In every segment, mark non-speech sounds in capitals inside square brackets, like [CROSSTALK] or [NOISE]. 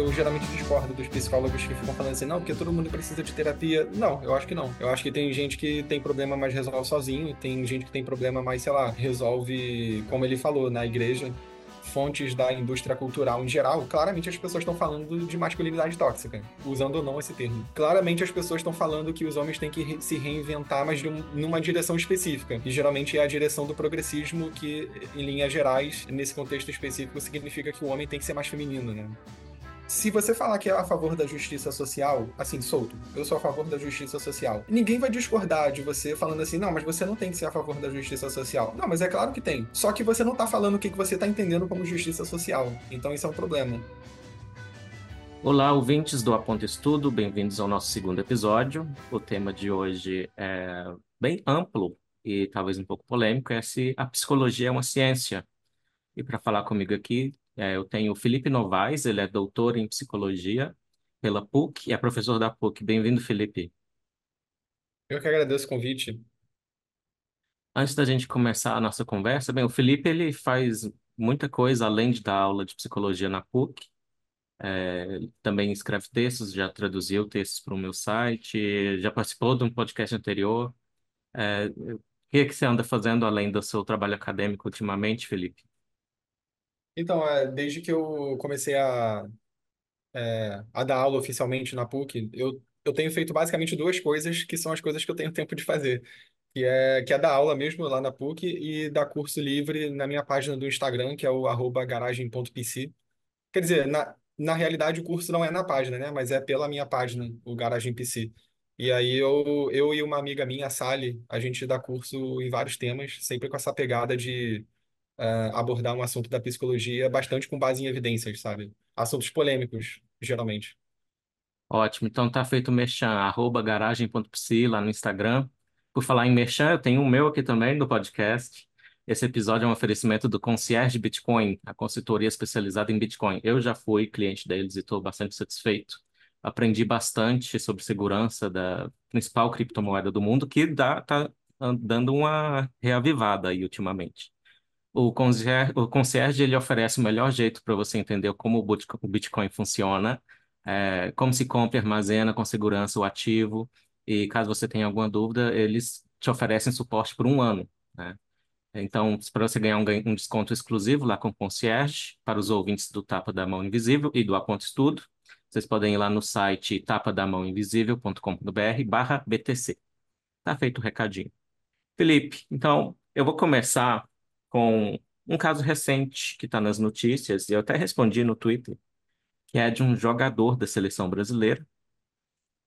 eu geralmente discordo dos psicólogos que ficam falando assim, não, porque todo mundo precisa de terapia. Não, eu acho que não. Eu acho que tem gente que tem problema, mas resolve sozinho, tem gente que tem problema, mas, sei lá, resolve, como ele falou, na igreja, fontes da indústria cultural em geral, claramente as pessoas estão falando de masculinidade tóxica, usando ou não esse termo. Claramente as pessoas estão falando que os homens têm que se reinventar, mas um, numa direção específica. E geralmente é a direção do progressismo, que, em linhas gerais, nesse contexto específico, significa que o homem tem que ser mais feminino, né? Se você falar que é a favor da justiça social, assim, solto, eu sou a favor da justiça social, ninguém vai discordar de você falando assim, não, mas você não tem que ser a favor da justiça social. Não, mas é claro que tem. Só que você não tá falando o que você tá entendendo como justiça social. Então isso é um problema. Olá, ouvintes do Aponto Estudo, bem-vindos ao nosso segundo episódio. O tema de hoje é bem amplo e talvez um pouco polêmico, é se a psicologia é uma ciência. E para falar comigo aqui é, eu tenho o Felipe Novaes, ele é doutor em psicologia pela PUC e é professor da PUC. Bem-vindo, Felipe. Eu que agradeço o convite. Antes da gente começar a nossa conversa, bem, o Felipe ele faz muita coisa além de dar aula de psicologia na PUC. É, também escreve textos, já traduziu textos para o meu site, já participou de um podcast anterior. É, o que, é que você anda fazendo além do seu trabalho acadêmico ultimamente, Felipe? Então, é, desde que eu comecei a, é, a dar aula oficialmente na PUC, eu, eu tenho feito basicamente duas coisas que são as coisas que eu tenho [LAUGHS] tempo de fazer, que é, que é dar aula mesmo lá na PUC e dar curso livre na minha página do Instagram, que é o garagem.pc. Quer dizer, na, na realidade o curso não é na página, né? Mas é pela minha página, o Garagem PC. E aí eu, eu e uma amiga minha, a Sally, a gente dá curso em vários temas, sempre com essa pegada de uh, abordar um assunto da psicologia bastante com base em evidências, sabe? Assuntos polêmicos, geralmente. Ótimo. Então tá feito o merchan, arroba garagem.psi lá no Instagram. Por falar em merchan, eu tenho o meu aqui também no podcast. Esse episódio é um oferecimento do Concierge Bitcoin, a consultoria especializada em Bitcoin. Eu já fui cliente deles e estou bastante satisfeito. Aprendi bastante sobre segurança da principal criptomoeda do mundo, que dá, tá dando uma reavivada aí ultimamente. O concierge, o concierge ele oferece o melhor jeito para você entender como o Bitcoin funciona, é, como se compra armazena com segurança o ativo, e caso você tenha alguma dúvida, eles te oferecem suporte por um ano. Né? Então, para você ganhar um, um, desconto exclusivo lá com o concierge, para os ouvintes do Tapa da Mão Invisível e do Aponto Estudo, vocês podem ir lá no site tapadamãoinvisível.com.br barra BTC. Tá feito o recadinho. Felipe, então, eu vou começar com um caso recente que está nas notícias, e eu até respondi no Twitter, que é de um jogador da seleção brasileira,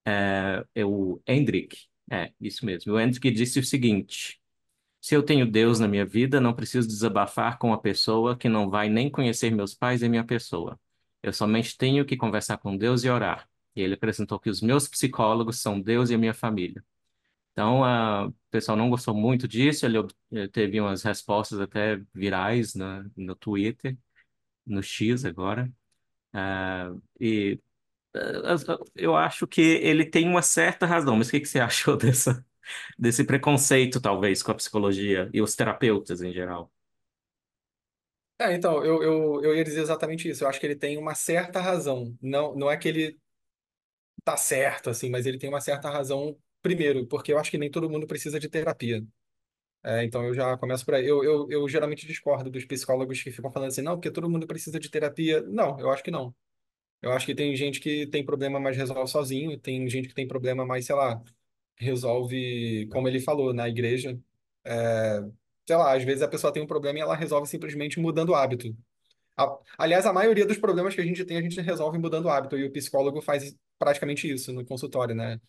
é, é o Hendrick. É, isso mesmo. O Hendrick disse o seguinte: se eu tenho Deus na minha vida, não preciso desabafar com uma pessoa que não vai nem conhecer meus pais e minha pessoa. Eu somente tenho que conversar com Deus e orar. E ele acrescentou que os meus psicólogos são Deus e a minha família. Então, a, o pessoal não gostou muito disso, ele, ele teve umas respostas até virais no Twitter, no X agora. Uh, e uh, eu acho que ele tem uma certa razão, mas o que, que você [LAUGHS] achou dessa, desse preconceito, talvez, com a psicologia e os terapeutas em geral? É, então, eu, eu, eu ia dizer exatamente isso. Eu acho que ele tem uma certa razão. Não, não é que ele tá certo, assim, mas ele tem uma certa razão Primeiro, porque eu acho que nem todo mundo precisa de terapia. É, então eu já começo por aí. Eu, eu, eu geralmente discordo dos psicólogos que ficam falando assim, não, porque todo mundo precisa de terapia. Não, eu acho que não. Eu acho que tem gente que tem problema, mas resolve sozinho, tem gente que tem problema, mas, sei lá, resolve, como ele falou, na igreja. É, sei lá, às vezes a pessoa tem um problema e ela resolve simplesmente mudando o hábito. A- Aliás, a maioria dos problemas que a gente tem, a gente resolve mudando o hábito, e o psicólogo faz praticamente isso no consultório, né?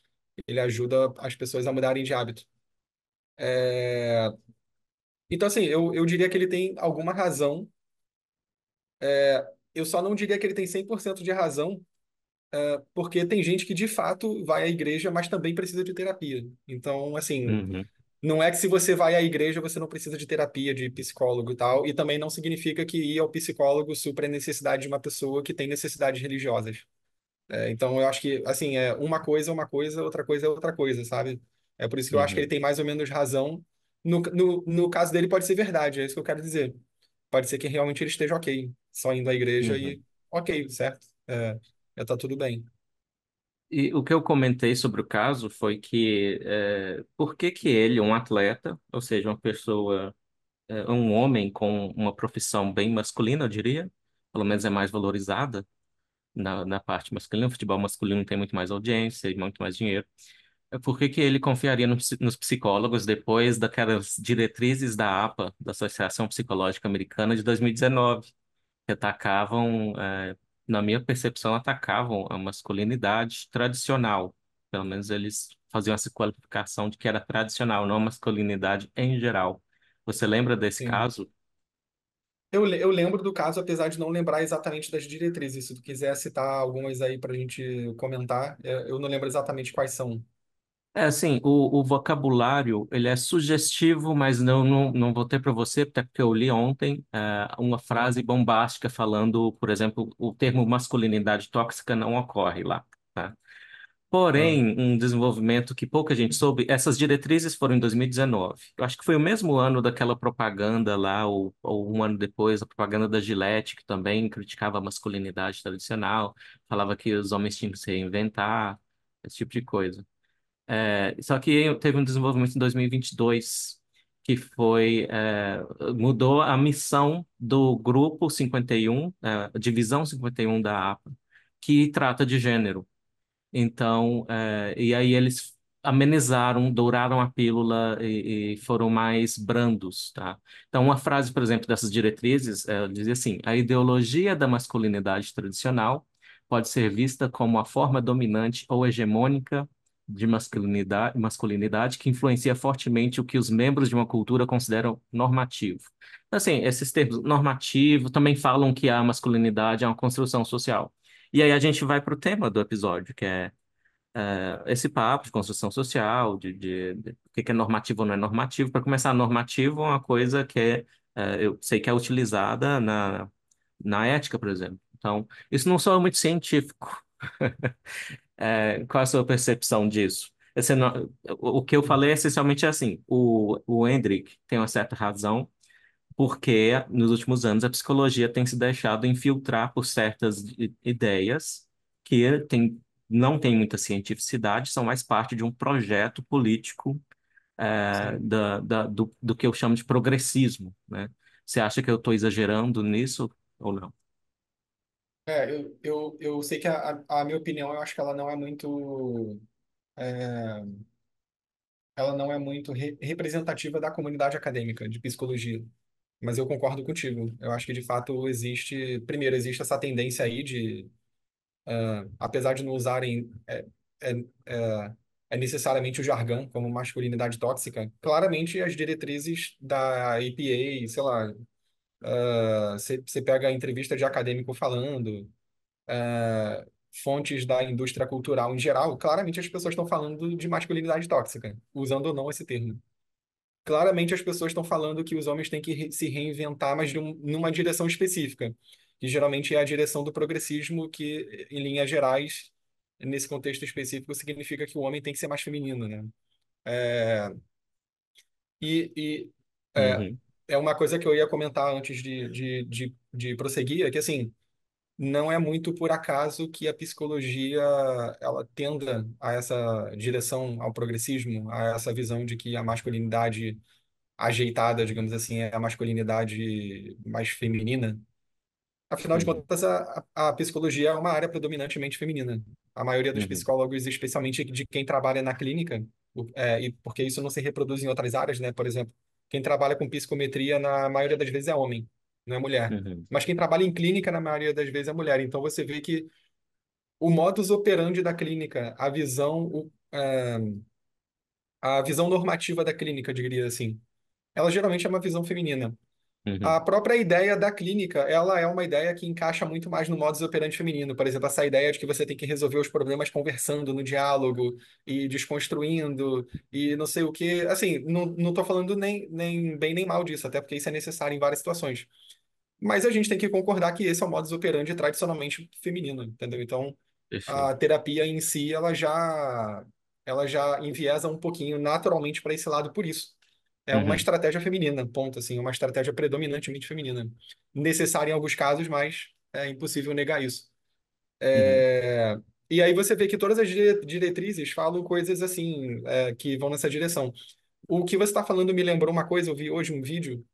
Ele ajuda as pessoas a mudarem de hábito. É, Então, assim, eu, eu diria que ele tem alguma razão. É, Eu só não diria que ele tem 100% de razão, é, porque tem gente que de fato vai à igreja, mas também precisa de terapia. Então, assim, Uhum, não é que se você vai à igreja você não precisa de terapia, de psicólogo e tal, e também não significa que ir ao psicólogo supra a necessidade de uma pessoa que tem necessidades religiosas. É, então, eu acho que, assim, é uma coisa é uma coisa, outra coisa é outra coisa, sabe? É por isso que eu acho que ele uhum, tem mais ou menos razão. No, no, no caso dele, pode ser verdade, é isso que eu quero dizer. Pode ser que realmente ele esteja ok, só indo à igreja uhum. e ok, certo? É, já tá tudo bem. E o que eu comentei sobre o caso foi que é, por que que ele, um atleta, ou seja, uma pessoa, é, um homem com uma profissão bem masculina, eu diria, pelo menos é mais valorizada na, na parte masculina, o futebol masculino tem muito mais audiência e muito mais dinheiro. É, Por que que ele confiaria no nos psicólogos depois daquelas diretrizes da APA, da Associação Psicológica Americana de 2019? que atacavam, eh, na minha percepção, atacavam a masculinidade tradicional. Pelo menos eles faziam essa qualificação de que era tradicional, não a masculinidade em geral. Você lembra desse Sim. caso? Eu, eu lembro do caso, apesar de não lembrar exatamente das diretrizes. Se tu quiser citar algumas aí para a gente comentar, é, eu não lembro exatamente quais são. É assim, o, o vocabulário ele é sugestivo, mas não, não, não vou ter para você, até porque eu li ontem eh, uma frase bombástica falando, por exemplo, o termo masculinidade tóxica não ocorre lá. tá? Ah, Porém, um desenvolvimento que pouca gente soube, essas diretrizes foram em 2019. Eu acho que foi o mesmo ano daquela propaganda lá, ou, ou um ano depois, a propaganda da Gillette, que também criticava a masculinidade tradicional, falava que os homens tinham que se reinventar, esse tipo de coisa. É, só que teve um desenvolvimento em 2022, que foi, é, mudou a missão do Grupo 51, é, a Divisão 51 da APA, que trata de gênero. Então, eh, e aí eles amenizaram, douraram a pílula e, e foram mais brandos, tá? Então, uma frase, por exemplo, dessas diretrizes, ela dizia assim: a ideologia da masculinidade tradicional pode ser vista como a forma dominante ou hegemônica de masculinidade, masculinidade que influencia fortemente o que os membros de uma cultura consideram normativo. Então, Assim, esses termos normativo também falam que a masculinidade é uma construção social. E aí a gente vai para o tema do episódio, que é eh, esse papo de construção social, de, de, de o que é normativo ou não é normativo. Para começar, normativo é uma coisa que é, eu sei que é utilizada na, na ética, por exemplo. Então, isso não soa muito científico. Eh, [LAUGHS] qual é a sua percepção disso? Esse o, que eu falei essencialmente é assim: o, o Hendrik tem uma certa razão porque nos últimos anos a psicologia tem se deixado infiltrar por certas ideias que tem, não têm muita cientificidade, são mais parte de um projeto político sim. da, da- do, do que eu chamo de progressismo, né? Você acha que eu estou exagerando nisso ou não? É, eu, eu, eu sei que a, a a minha opinião, eu acho que ela não é muito, é, ela não é muito re- representativa da comunidade acadêmica de psicologia. Mas eu concordo contigo. Eu acho que de fato existe, primeiro, existe essa tendência aí de, apesar de não usarem é, é, é, é necessariamente o jargão como masculinidade tóxica, claramente as diretrizes da EPA, sei lá, ah, você você pega a entrevista de acadêmico falando, ah, fontes da indústria cultural em geral, claramente as pessoas estão falando de masculinidade tóxica, usando ou não esse termo. Claramente as pessoas estão falando que os homens têm que re- se reinventar, mas um- numa direção específica, que geralmente é a direção do progressismo, que, em linhas gerais, nesse contexto específico, significa que o homem tem que ser mais feminino, né? E, e é, Uhum, é uma coisa que eu ia comentar antes de, de, de, de prosseguir, é que, assim, não é muito por acaso que a psicologia ela tenda a essa direção ao progressismo, a essa visão de que a masculinidade ajeitada, digamos assim, é a masculinidade mais feminina. Afinal de uhum, contas, a, a psicologia é uma área predominantemente feminina. A maioria dos uhum, psicólogos, especialmente de quem trabalha na clínica, é, e porque isso não se reproduz em outras áreas, né? Por exemplo, quem trabalha com psicometria, na maioria das vezes é homem, não é mulher. uhum, Mas quem trabalha em clínica, na maioria das vezes é mulher. Então você vê que o modus operandi da clínica, a visão, o- é, a visão normativa da clínica, diria assim, ela geralmente é uma visão feminina. A uhum, própria ideia da clínica, ela é uma ideia que encaixa muito mais no modus operandi feminino. Por exemplo, essa ideia de que você tem que resolver os problemas conversando no diálogo e desconstruindo e não sei o quê. Assim, não, não tô falando nem, nem bem nem mal disso, até porque isso é necessário em várias situações. Mas a gente tem que concordar que esse é o modus operandi tradicionalmente feminino, entendeu? Então, a terapia em si, ela já, ela já enviesa um pouquinho naturalmente para esse lado por isso. É uma Uhum, estratégia feminina, ponto, assim, uma estratégia predominantemente feminina. Necessária em alguns casos, mas é impossível negar isso. Uhum. É, E aí você vê que todas as dire- diretrizes falam coisas assim, é, que vão nessa direção. O que você está falando me lembrou uma coisa, eu vi hoje um vídeo,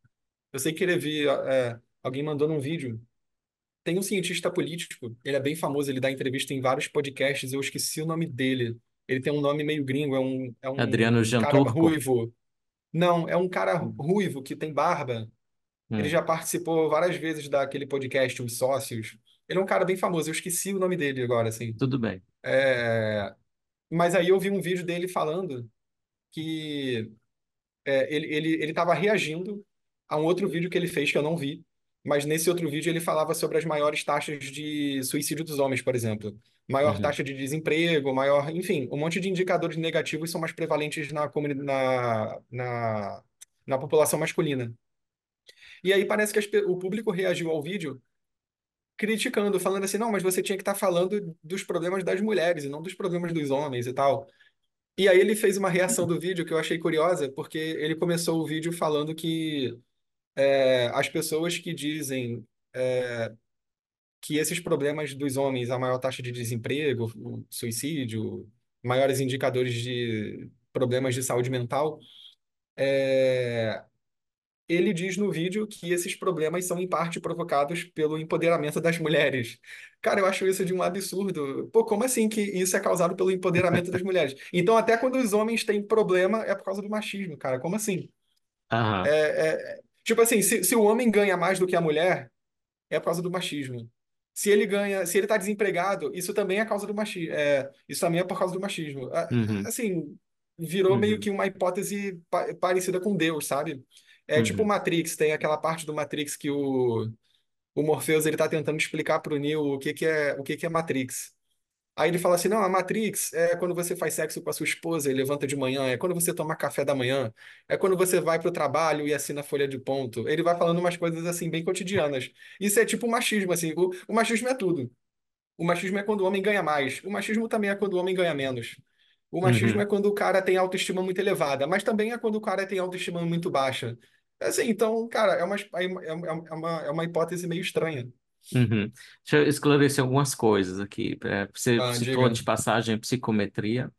eu sei que ele vi, é, alguém mandou num vídeo. Tem um cientista político, ele é bem famoso, ele dá entrevista em vários podcasts, eu esqueci o nome dele. Ele tem um nome meio gringo, é um, é Adriano um cara Janturco. ruivo. Não, é um cara Hum. ruivo que tem barba. Ele Hum, já participou várias vezes daquele podcast, Os Sócios. Ele é um cara bem famoso, eu esqueci o nome dele agora, assim. tudo bem. É, Mas aí eu vi um vídeo dele falando que é, ele ele ele estava reagindo a um outro vídeo que ele fez que eu não vi, mas nesse outro vídeo ele falava sobre as maiores taxas de suicídio dos homens, por exemplo. Maior Uhum. taxa de desemprego, maior, enfim, um monte de indicadores negativos são mais prevalentes na na, na, na população masculina. E aí parece que as o público reagiu ao vídeo criticando, falando assim, não, mas você tinha que estar falando dos problemas das mulheres e não dos problemas dos homens e tal. E aí ele fez uma reação do vídeo que eu achei curiosa, porque ele começou o vídeo falando que é, as pessoas que dizem que esses problemas dos homens, a maior taxa de desemprego, suicídio, maiores indicadores de problemas de saúde mental, é, ele diz no vídeo que esses problemas são em parte provocados pelo empoderamento das mulheres. Cara, eu acho isso de um absurdo. Pô, como assim que isso é causado pelo empoderamento das [LAUGHS] mulheres? Então, até quando os homens têm problema, é por causa do machismo, cara. Como assim? É, é- tipo assim, se, se o homem ganha mais do que a mulher, é por causa do machismo. Se ele ganha, se ele tá desempregado, isso também é causa do machismo. É, isso também é por causa do machismo. Uhum. Assim, virou meio Uhum. que uma hipótese pa- parecida com Deus, sabe? É tipo Uhum. Matrix, tem aquela parte do Matrix que o, o Morpheus ele tá tentando explicar pro Neo o que que é, o que que é Matrix. Aí ele fala assim: não, a Matrix é quando você faz sexo com a sua esposa e levanta de manhã, é quando você toma café da manhã, é quando você vai pro trabalho e assina folha de ponto. Ele vai falando umas coisas assim, bem cotidianas. Isso é tipo machismo, assim. O, o machismo é tudo. O machismo é quando o homem ganha mais. O machismo também é quando o homem ganha menos. O machismo é Uhum. quando o cara tem autoestima muito elevada, mas também é quando o cara tem autoestima muito baixa. Assim, então, cara, é uma, é uma, é uma, é uma hipótese meio estranha. Uhum. Deixa eu esclarecer algumas coisas aqui. É, Você Ah, citou diga. de passagem psicometria.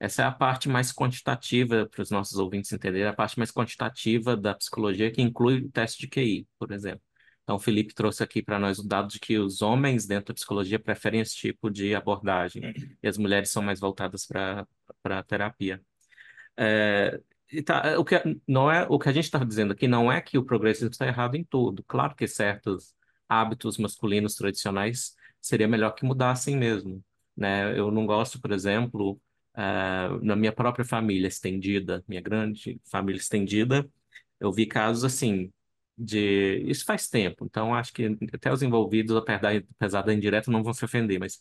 Essa é a parte mais quantitativa para os nossos ouvintes entenderem, a parte mais quantitativa da psicologia, que inclui o teste de QI, por exemplo. Então, o Felipe trouxe aqui para nós o dado de que os homens dentro da psicologia preferem esse tipo de abordagem e as mulheres são mais voltadas para para a terapia. É, e tá, é, o que, não é, o que a gente está dizendo aqui não é que o progressismo está errado em tudo. Claro que certos hábitos masculinos tradicionais seria melhor que mudassem mesmo, né? Eu não gosto, por exemplo, eh, na minha própria família estendida, minha grande família estendida, eu vi casos assim de isso faz tempo, então acho que até os envolvidos, apesar da indireta, não vão se ofender, mas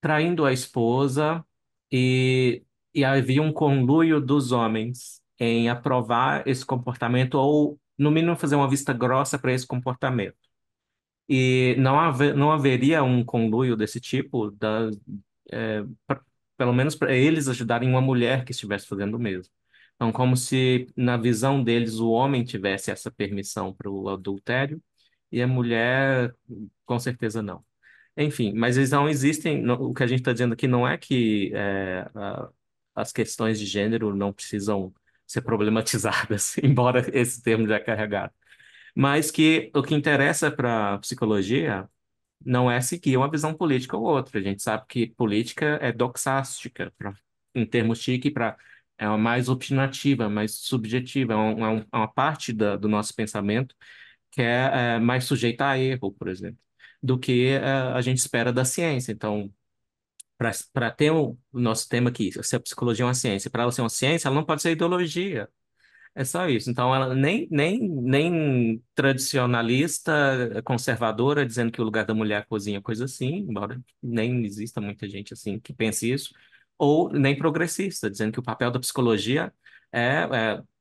traindo a esposa e, e havia um conluio dos homens em aprovar esse comportamento ou, no mínimo, fazer uma vista grossa para esse comportamento. E não, haver, não haveria um conluio desse tipo, da, é, pra- pelo menos para eles ajudarem uma mulher que estivesse fazendo o mesmo. Então, como se, na visão deles, o homem tivesse essa permissão para o adultério e a mulher, com certeza, não. Enfim, mas eles não existem. O que a gente está dizendo aqui não é que é, as questões de gênero não precisam ser problematizadas, [LAUGHS] embora esse termo já é carregado. Mas que o que interessa para psicologia não é seguir uma visão política ou outra. A gente sabe que política é doxástica, pra, em termos chique, para é uma mais opinativa, mais subjetiva, é, um- é é uma parte da- do nosso pensamento que é, é, mais sujeita a erro, por exemplo, do que é, a gente espera da ciência. Então, para ter o nosso tema aqui, se a psicologia é uma ciência, para ela ser uma ciência, ela não pode ser ideologia. É só isso. Então, ela nem, nem, nem tradicionalista, conservadora, dizendo que o lugar da mulher é cozinha, coisa assim, embora nem exista muita gente assim que pense isso, ou nem progressista, dizendo que o papel da psicologia é,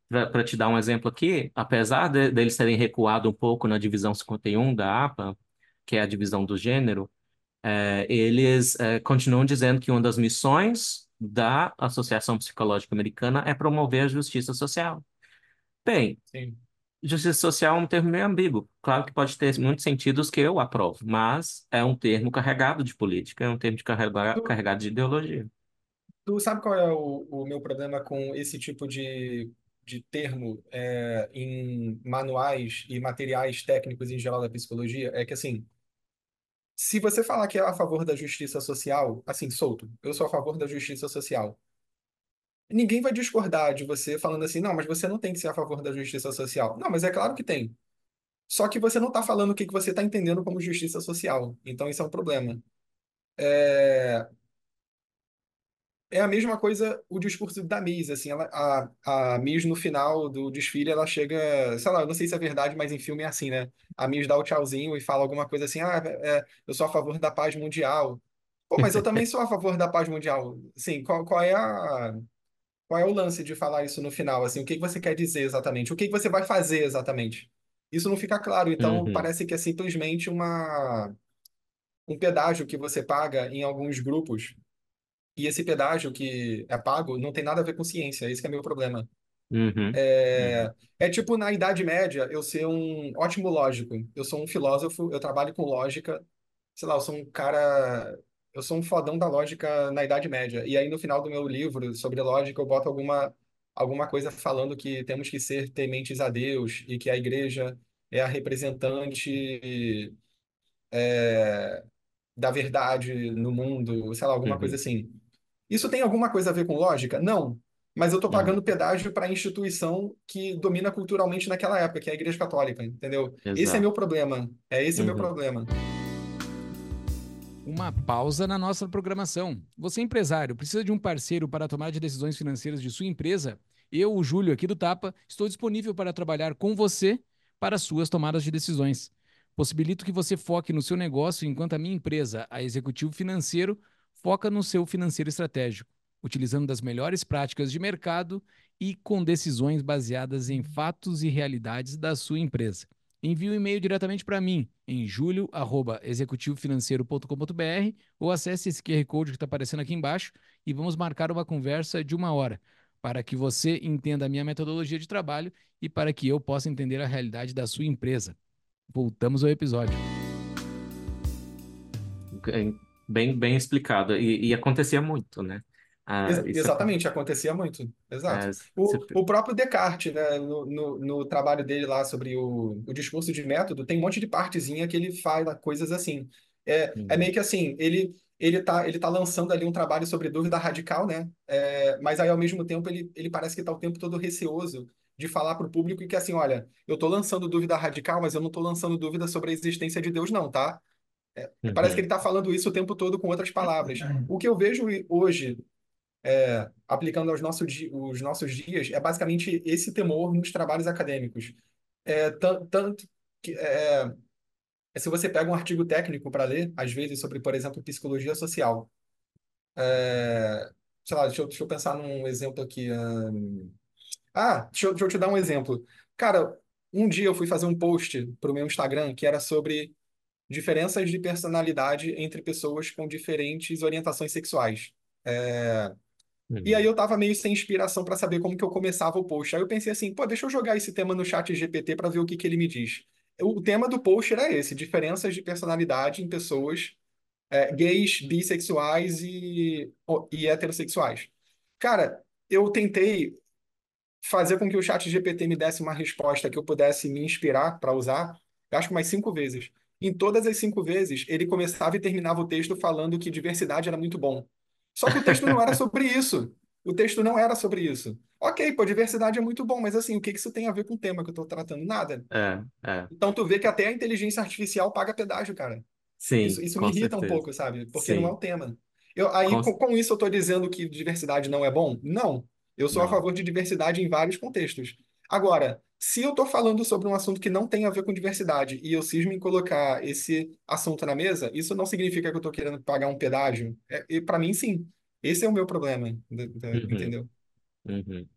para te dar um exemplo aqui, apesar de, deles terem recuado um pouco na divisão 51 da APA, que é a divisão do gênero, é, eles é, continuam dizendo que uma das missões da Associação Psicológica Americana é promover a justiça social. Bem, Sim. Justiça social é um termo meio ambíguo. Claro que pode ter muitos sentidos que eu aprovo, mas é um termo carregado de política, é um termo de carrega- Tu, carregado de ideologia. tu sabe qual é o, o meu problema com esse tipo de, de termo é, em manuais e materiais técnicos em geral da psicologia? É que, assim, se você falar que é a favor da justiça social, assim, solto, eu sou a favor da justiça social. Ninguém vai discordar de você falando assim, não, mas você não tem que ser a favor da justiça social. Não, mas é claro que tem. Só que você não está falando o que que você está entendendo como justiça social. Então, isso é um problema. É, é a mesma coisa o discurso da Miss, assim, ela, a, a Miss no final do desfile, ela chega, sei lá, eu não sei se é verdade, mas em filme é assim, né? A Miss dá o tchauzinho e fala alguma coisa assim, ah, é, eu sou a favor da paz mundial. Pô, mas eu também sou a favor da paz mundial. Sim, qual, qual é a, qual é o lance de falar isso no final? Assim, o que que você quer dizer exatamente? O que que você vai fazer exatamente? Isso não fica claro, então Uhum, parece que é simplesmente uma, um pedágio que você paga em alguns grupos e esse pedágio que é pago não tem nada a ver com ciência, esse que é meu problema. uhum, uhum. É, é tipo na Idade Média eu ser um ótimo lógico. Eu sou um filósofo, eu trabalho com lógica, sei lá, eu sou um cara, eu sou um fodão da lógica na Idade Média. E aí no final do meu livro sobre lógica eu boto alguma alguma coisa falando que temos que ser tementes a Deus e que a igreja é a representante da verdade no mundo, sei lá, alguma coisa Uhum, assim. Isso tem alguma coisa a ver com lógica? Não. Mas eu estou uhum. pagando pedágio para a instituição que domina culturalmente naquela época, que é a Igreja Católica, entendeu? Esse é meu Exato. problema. É esse o meu Uhum, problema. Uma pausa na nossa programação. Você, empresário, precisa de um parceiro para tomar de decisões financeiras de sua empresa? Eu, o Júlio, aqui do Tapa, estou disponível para trabalhar com você para suas tomadas de decisões. Possibilito que você foque no seu negócio enquanto a minha empresa, a Executivo Financeiro, foca no seu financeiro estratégico, utilizando das melhores práticas de mercado e com decisões baseadas em fatos e realidades da sua empresa. Envie um e-mail diretamente para mim em julio@executivofinanceiro.com.br ou acesse esse QR Code que está aparecendo aqui embaixo e vamos marcar uma conversa de uma hora para que você entenda a minha metodologia de trabalho e para que eu possa entender a realidade da sua empresa. Voltamos ao episódio. Bem, bem explicado. E, e acontecia muito, né? Ah, Ex- é, exatamente, acontecia muito. Exato. é, O, você- o próprio Descartes, né, no, no, no trabalho dele lá sobre o, o discurso de método, tem um monte de partezinha que ele fala coisas assim. É, é Uhum, meio que assim, ele, ele tá, ele tá lançando ali um trabalho sobre dúvida radical, né? É, mas aí, ao mesmo tempo, ele, ele parece que tá o tempo todo receoso de falar para o público que assim, olha, eu tô lançando dúvida radical, mas eu não tô lançando dúvida sobre a existência de Deus, não, tá? Parece que ele uhum, está falando isso o tempo todo com outras palavras. O que eu vejo hoje aplicando aos nossos, os nossos dias, é basicamente esse temor nos trabalhos acadêmicos. É, tan- tanto que, é, é, se você pega um artigo técnico para ler, às vezes, sobre, por exemplo, psicologia social, é, sei lá, deixa eu, deixa eu pensar num exemplo aqui. Ah, deixa eu, deixa eu te dar um exemplo. Cara, um dia eu fui fazer um post para o meu Instagram que era sobre diferenças de personalidade entre pessoas com diferentes orientações sexuais. É, E aí uhum, eu tava meio sem inspiração para saber como que eu começava o post. Aí eu pensei assim, pô, deixa eu jogar esse tema no chat GPT para ver o que que ele me diz. O tema do post era esse, diferenças de personalidade em pessoas é, gays, bissexuais e, e heterossexuais. Cara, eu tentei fazer com que o chat GPT me desse uma resposta que eu pudesse me inspirar para usar, acho que umas cinco vezes. Em todas as cinco vezes, ele começava e terminava o texto falando que diversidade era muito bom. Só que o texto não era sobre isso. O texto não era sobre isso. Ok, pô, diversidade é muito bom, mas assim, o que que isso tem a ver com o tema que eu estou tratando? Nada. É, é. Então tu vê que até a inteligência artificial paga pedágio, cara. Isso, Sim, isso me com irrita um certeza. pouco, sabe? Porque não é o Sim. tema. Eu, aí, Com, com, isso, eu estou dizendo que diversidade não é bom? Não. Eu sou a não. favor de diversidade em vários contextos. Agora, se eu estou falando sobre um assunto que não tem a ver com diversidade e eu cismo em colocar esse assunto na mesa, isso não significa que eu estou querendo pagar um pedágio. É, e para mim, sim. Esse é o meu problema, Uhum, entendeu? uhum.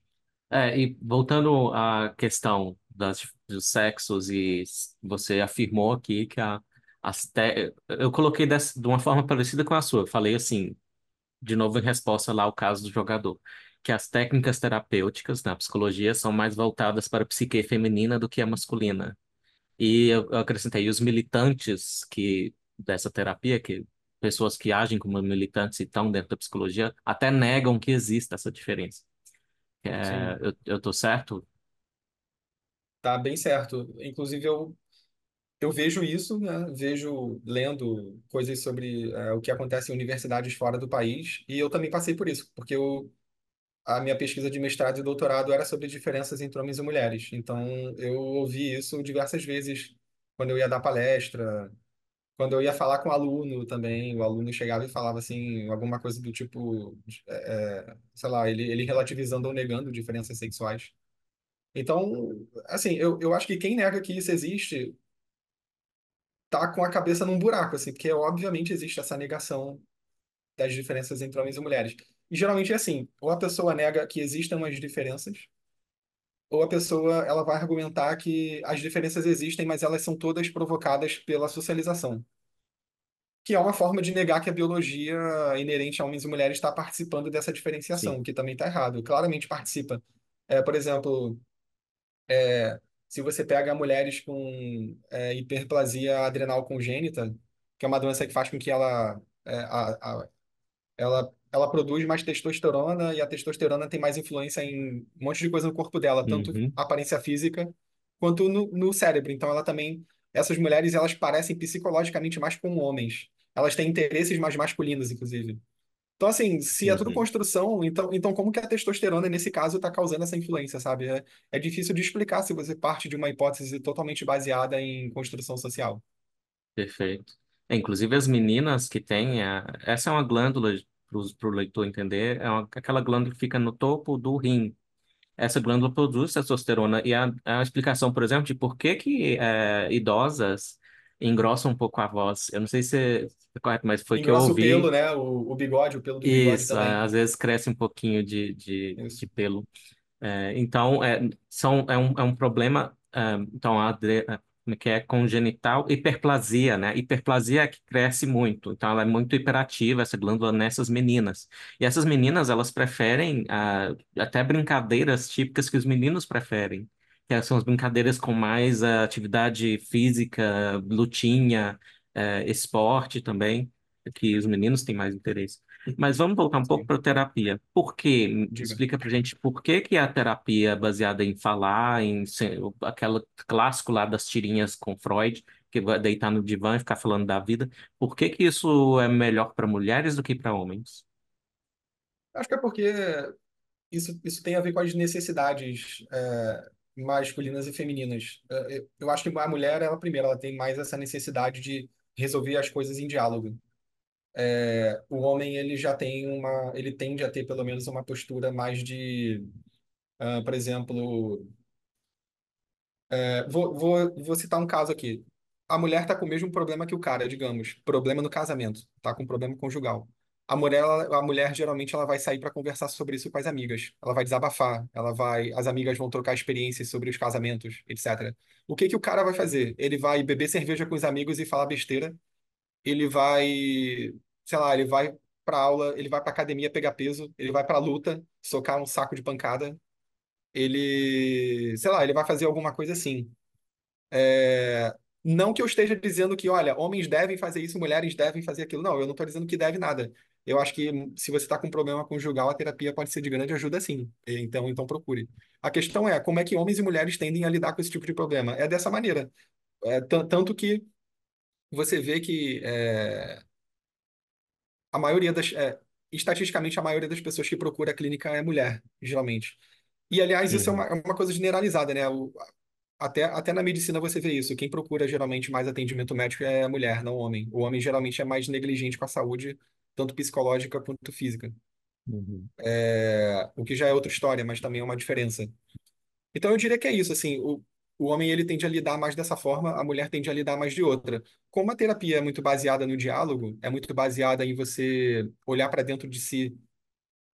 É, e voltando à questão das, dos sexos, e você afirmou aqui que a, as te... eu coloquei dessa, de uma forma parecida com a sua. Eu falei assim, de novo em resposta lá ao caso do jogador. Que as técnicas terapêuticas na psicologia são mais voltadas para a psique feminina do que a masculina. E eu, eu acrescentei os militantes que dessa terapia, que pessoas que agem como militantes e estão dentro da psicologia, até negam que exista essa diferença. É, eu, eu tô certo? tá bem certo. Inclusive, eu, eu vejo isso, né? Vejo lendo coisas sobre é, o que acontece em universidades fora do país, e eu também passei por isso, porque eu, a minha pesquisa de mestrado e doutorado era sobre diferenças entre homens e mulheres. Então, eu ouvi isso diversas vezes quando eu ia dar palestra, quando eu ia falar com o aluno também, o aluno chegava e falava assim, alguma coisa do tipo, é, é, sei lá, ele, ele relativizando ou negando diferenças sexuais. Então, assim, eu, eu acho que quem nega que isso existe tá com a cabeça num buraco, assim, porque obviamente existe essa negação das diferenças entre homens e mulheres. E geralmente é assim, ou a pessoa nega que existam as diferenças, ou a pessoa ela vai argumentar que as diferenças existem, mas elas são todas provocadas pela socialização. que é uma forma de negar que a biologia inerente a homens e mulheres está participando dessa diferenciação, Sim. que também está errado. Claramente participa. É, por exemplo, é, se você pega mulheres com é, hiperplasia adrenal congênita, que é uma doença que faz com que ela, é, a, a- ela, ela produz mais testosterona e a testosterona tem mais influência em um monte de coisa no corpo dela, tanto Uhum, aparência física quanto no, no cérebro. Então, ela também, essas mulheres, elas parecem psicologicamente mais com homens. Elas têm interesses mais masculinos, inclusive. Então, assim, se é tudo uhum. construção, então, então como que a testosterona, nesse caso, está causando essa influência, sabe? É, é difícil de explicar se você parte de uma hipótese totalmente baseada em construção social. Perfeito. É, inclusive as meninas que têm, a- essa é uma glândula, para o leitor entender, é uma- aquela glândula que fica no topo do rim. Essa glândula produz testosterona e a, a explicação, por exemplo, de por que que é, idosas engrossam um pouco a voz. Eu não sei se é correto, mas foi que eu Engrossa o pelo, ouvi. né? O, o bigode, o pelo do bigode Isso, também. a- às vezes cresce um pouquinho de, de, de pelo. É, então, é, são, é, um, é um problema, é, então, a, que é congenital, hiperplasia, né? Hiperplasia é que cresce muito, então ela é muito hiperativa, essa glândula nessas meninas. E essas meninas, elas preferem ah, até brincadeiras típicas que os meninos preferem, que são as brincadeiras com mais ah, atividade física, lutinha, eh, esporte também, que os meninos têm mais interesse. Mas vamos voltar um pouco para a terapia. Por quê? Diga. Explica para gente por que que a terapia é baseada em falar, em ser- aquela clássico lá das tirinhas com Freud, que vai deitar no divã e ficar falando da vida. Por que que isso é melhor para mulheres do que para homens? Acho que é porque isso, isso tem a ver com as necessidades é, masculinas e femininas. É, Eu eu acho que a mulher, ela primeiro, ela tem mais essa necessidade de resolver as coisas em diálogo. É, O homem, ele já tem uma, ele tende a ter pelo menos uma postura mais de, ah, por exemplo, é, vou, vou, vou citar um caso aqui. A mulher está com o mesmo problema que o cara, digamos, problema no casamento, tá com problema conjugal. A mulher, ela- a mulher geralmente ela vai sair para conversar sobre isso com as amigas. Ela vai desabafar, ela vai, as amigas vão trocar experiências sobre os casamentos, etc. O que que o cara vai fazer? Ele vai beber cerveja com os amigos e falar besteira. Ele vai, sei lá, ele vai para aula, ele vai para academia pegar peso, ele vai para luta, socar um saco de pancada. Ele, sei lá, ele vai fazer alguma coisa assim. É, Não que eu esteja dizendo que, olha, homens devem fazer isso, mulheres devem fazer aquilo. Não, eu não estou dizendo que deve nada. Eu acho que hum, se você está com um problema conjugal, a terapia pode ser de grande ajuda, sim. Então, então procure. A questão é como é que homens e mulheres tendem a lidar com esse tipo de problema. É dessa maneira. É, tan- tanto que você vê que é, a maioria das, é, estatisticamente, a maioria das pessoas que procura a clínica é mulher, geralmente. E, aliás, isso é uma, Uhum, é uma coisa generalizada, né? O- até, até na medicina você vê isso. Quem procura geralmente mais atendimento médico é a mulher, não o homem. O homem geralmente é mais negligente com a saúde, tanto psicológica quanto física. uhum, É, o que já é outra história, mas também é uma diferença. Então eu diria que é isso, assim, o, o homem ele tende a lidar mais dessa forma, a mulher tende a lidar mais de outra. Como a terapia é muito baseada no diálogo, é muito baseada em você olhar para dentro de si,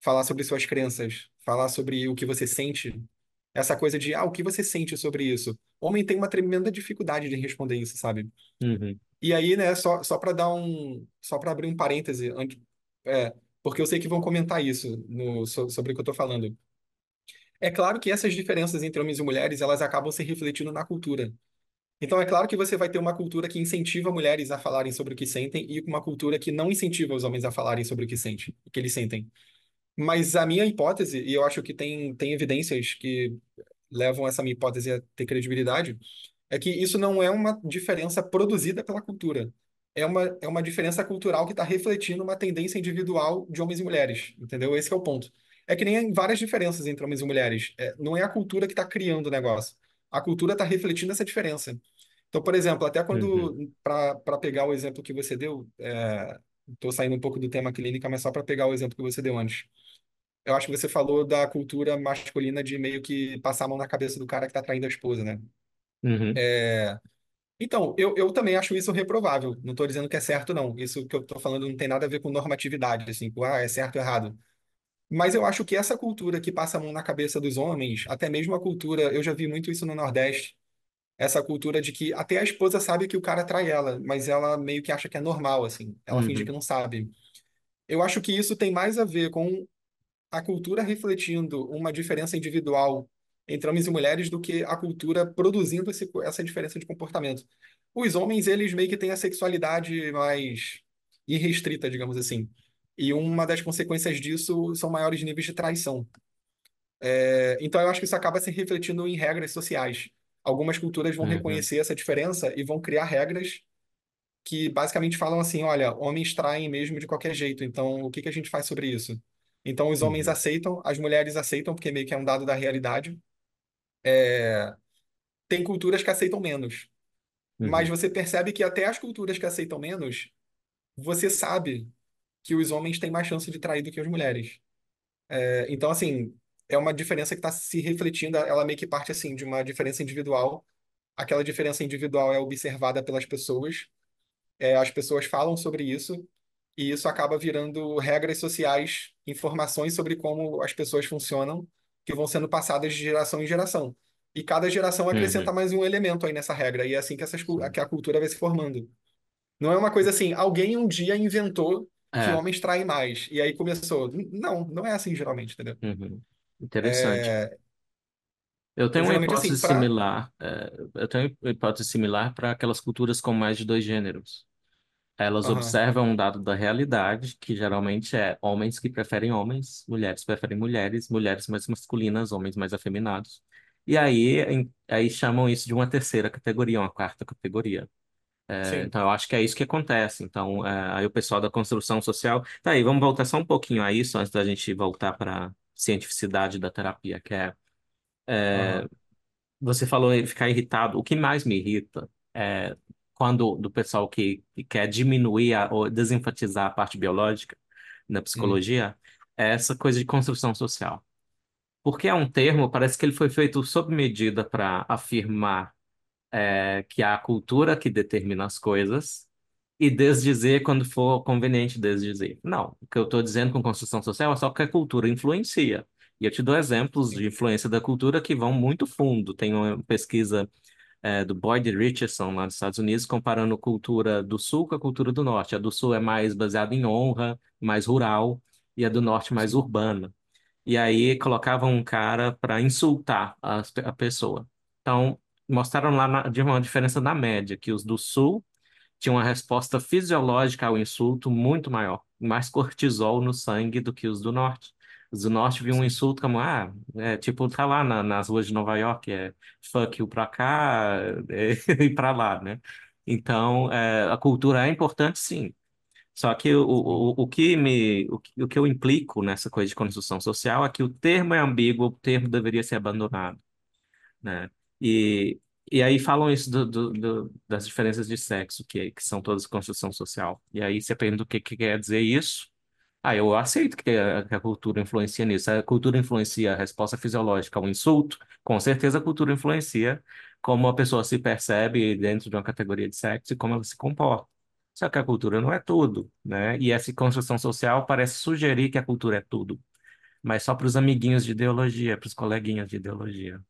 falar sobre suas crenças, falar sobre o que você sente, essa coisa de, ah, o que você sente sobre isso? Homem tem uma tremenda dificuldade de responder isso, sabe? uhum, E aí, né, só, só para dar um, só para abrir um parêntese, é, porque eu sei que vão comentar isso no, so- sobre o que eu estou falando. É claro que essas diferenças entre homens e mulheres, elas acabam se refletindo na cultura. Então, é claro que você vai ter uma cultura que incentiva mulheres a falarem sobre o que sentem e uma cultura que não incentiva os homens a falarem sobre o que sentem, o que eles sentem. Mas a minha hipótese, e eu acho que tem, tem evidências que levam essa minha hipótese a ter credibilidade, é que isso não é uma diferença produzida pela cultura. É uma, é uma diferença cultural que está refletindo uma tendência individual de homens e mulheres, entendeu? Esse é o ponto. É que nem várias diferenças entre homens e mulheres. É, não é a cultura que está criando o negócio. A cultura está refletindo essa diferença. Então, por exemplo, até Uhum, quando, para para pegar o exemplo que você deu, estou saindo um pouco do tema clínica, mas só para pegar o exemplo que você deu antes. Eu acho que você falou da cultura masculina de meio que passar a mão na cabeça do cara que está traindo a esposa, né? uhum, Então, eu, eu também acho isso reprovável. Não estou dizendo que é certo, não. Isso que eu estou falando não tem nada a ver com normatividade, assim, com, ah, é certo ou errado. Mas eu acho que essa cultura que passa a mão na cabeça dos homens, até mesmo a cultura, eu já vi muito isso no Nordeste, essa cultura de que até a esposa sabe que o cara trai ela, mas ela meio que acha que é normal, assim. Ela finge que uhum, não sabe. Eu acho que isso tem mais a ver com a cultura refletindo uma diferença individual entre homens e mulheres do que a cultura produzindo esse, essa diferença de comportamento. Os homens, eles meio que têm a sexualidade mais irrestrita, digamos assim. E uma das consequências disso são maiores níveis de traição. É, então, eu acho que isso acaba se refletindo em regras sociais. Algumas culturas vão uhum, reconhecer essa diferença e vão criar regras que basicamente falam assim: olha, homens traem mesmo de qualquer jeito, então o que que a gente faz sobre isso? Então, os homens uhum, aceitam, as mulheres aceitam, porque meio que é um dado da realidade. Tem culturas que aceitam menos. Mas uhum, você percebe que até as culturas que aceitam menos, você sabe que os homens têm mais chance de trair do que as mulheres. É, então, assim, é uma diferença que está se refletindo, ela meio que parte assim de uma diferença individual. Aquela diferença individual é observada pelas pessoas, é, as pessoas falam sobre isso, e isso acaba virando regras sociais, informações sobre como as pessoas funcionam, que vão sendo passadas de geração em geração. E cada geração acrescenta uhum. mais um elemento aí nessa regra, e é assim que, essas, que a cultura vai se formando. Não é uma coisa assim, alguém um dia inventou que É, homens traem mais, e aí começou. Não, não é assim geralmente, entendeu? uhum. Interessante. Eu tenho uma Geralmente assim, hipótese pra... similar, é, eu tenho uma hipótese similar para aquelas culturas com mais de dois gêneros. Elas Aham, observam um dado da realidade, que geralmente é homens que preferem homens, mulheres preferem mulheres, mulheres mais masculinas, homens mais afeminados. E aí, em- aí chamam isso de uma terceira categoria, uma quarta categoria. É, Então, eu acho que é isso que acontece. Então, é, aí o pessoal da construção social. Tá aí, vamos voltar só um pouquinho a isso antes da gente voltar para a cientificidade da terapia, que é. aham, Você falou em ficar irritado. O que mais me irrita é quando do pessoal que, que quer diminuir a, ou desenfatizar a parte biológica na hum, psicologia é essa coisa de construção social. Porque é um termo, parece que ele foi feito sob medida para afirmar é, que há a cultura que determina as coisas e desdizer quando for conveniente desdizer. Não, o que eu estou dizendo com construção social é só que a cultura influencia. E eu te dou exemplos de influência da cultura que vão muito fundo. Tem uma pesquisa é, do Boyd Richardson, lá nos Estados Unidos, comparando a cultura do Sul com a cultura do Norte. A do Sul é mais baseada em honra, mais rural, e a do Norte mais urbana. E aí colocavam um cara para insultar a, a pessoa. Então, mostraram lá na- de uma diferença na média, que os do Sul tinham uma resposta fisiológica ao insulto muito maior, mais cortisol no sangue do que os do Norte. Os do Norte viam um insulto como, ah, é, tipo, tá lá na- nas ruas de Nova York, é fuck you pra cá é, [LAUGHS] e pra lá, né? Então, é, a cultura é importante, sim. Só que o, o, o que me, o, o que eu implico nessa coisa de construção social é que o termo é ambíguo, o termo deveria ser abandonado, né? E, e aí falam isso do, do- do- das diferenças de sexo, que, que são todas construção social. E aí você pergunta o que, que quer dizer isso. Ah, eu aceito que a, que a cultura influencia nisso. A cultura influencia a resposta fisiológica ao insulto, com certeza a cultura influencia como a pessoa se percebe dentro de uma categoria de sexo e como ela se comporta. Só que a cultura não é tudo, né? E essa construção social parece sugerir que a cultura é tudo, mas só para os amiguinhos de ideologia, para os coleguinhas de ideologia.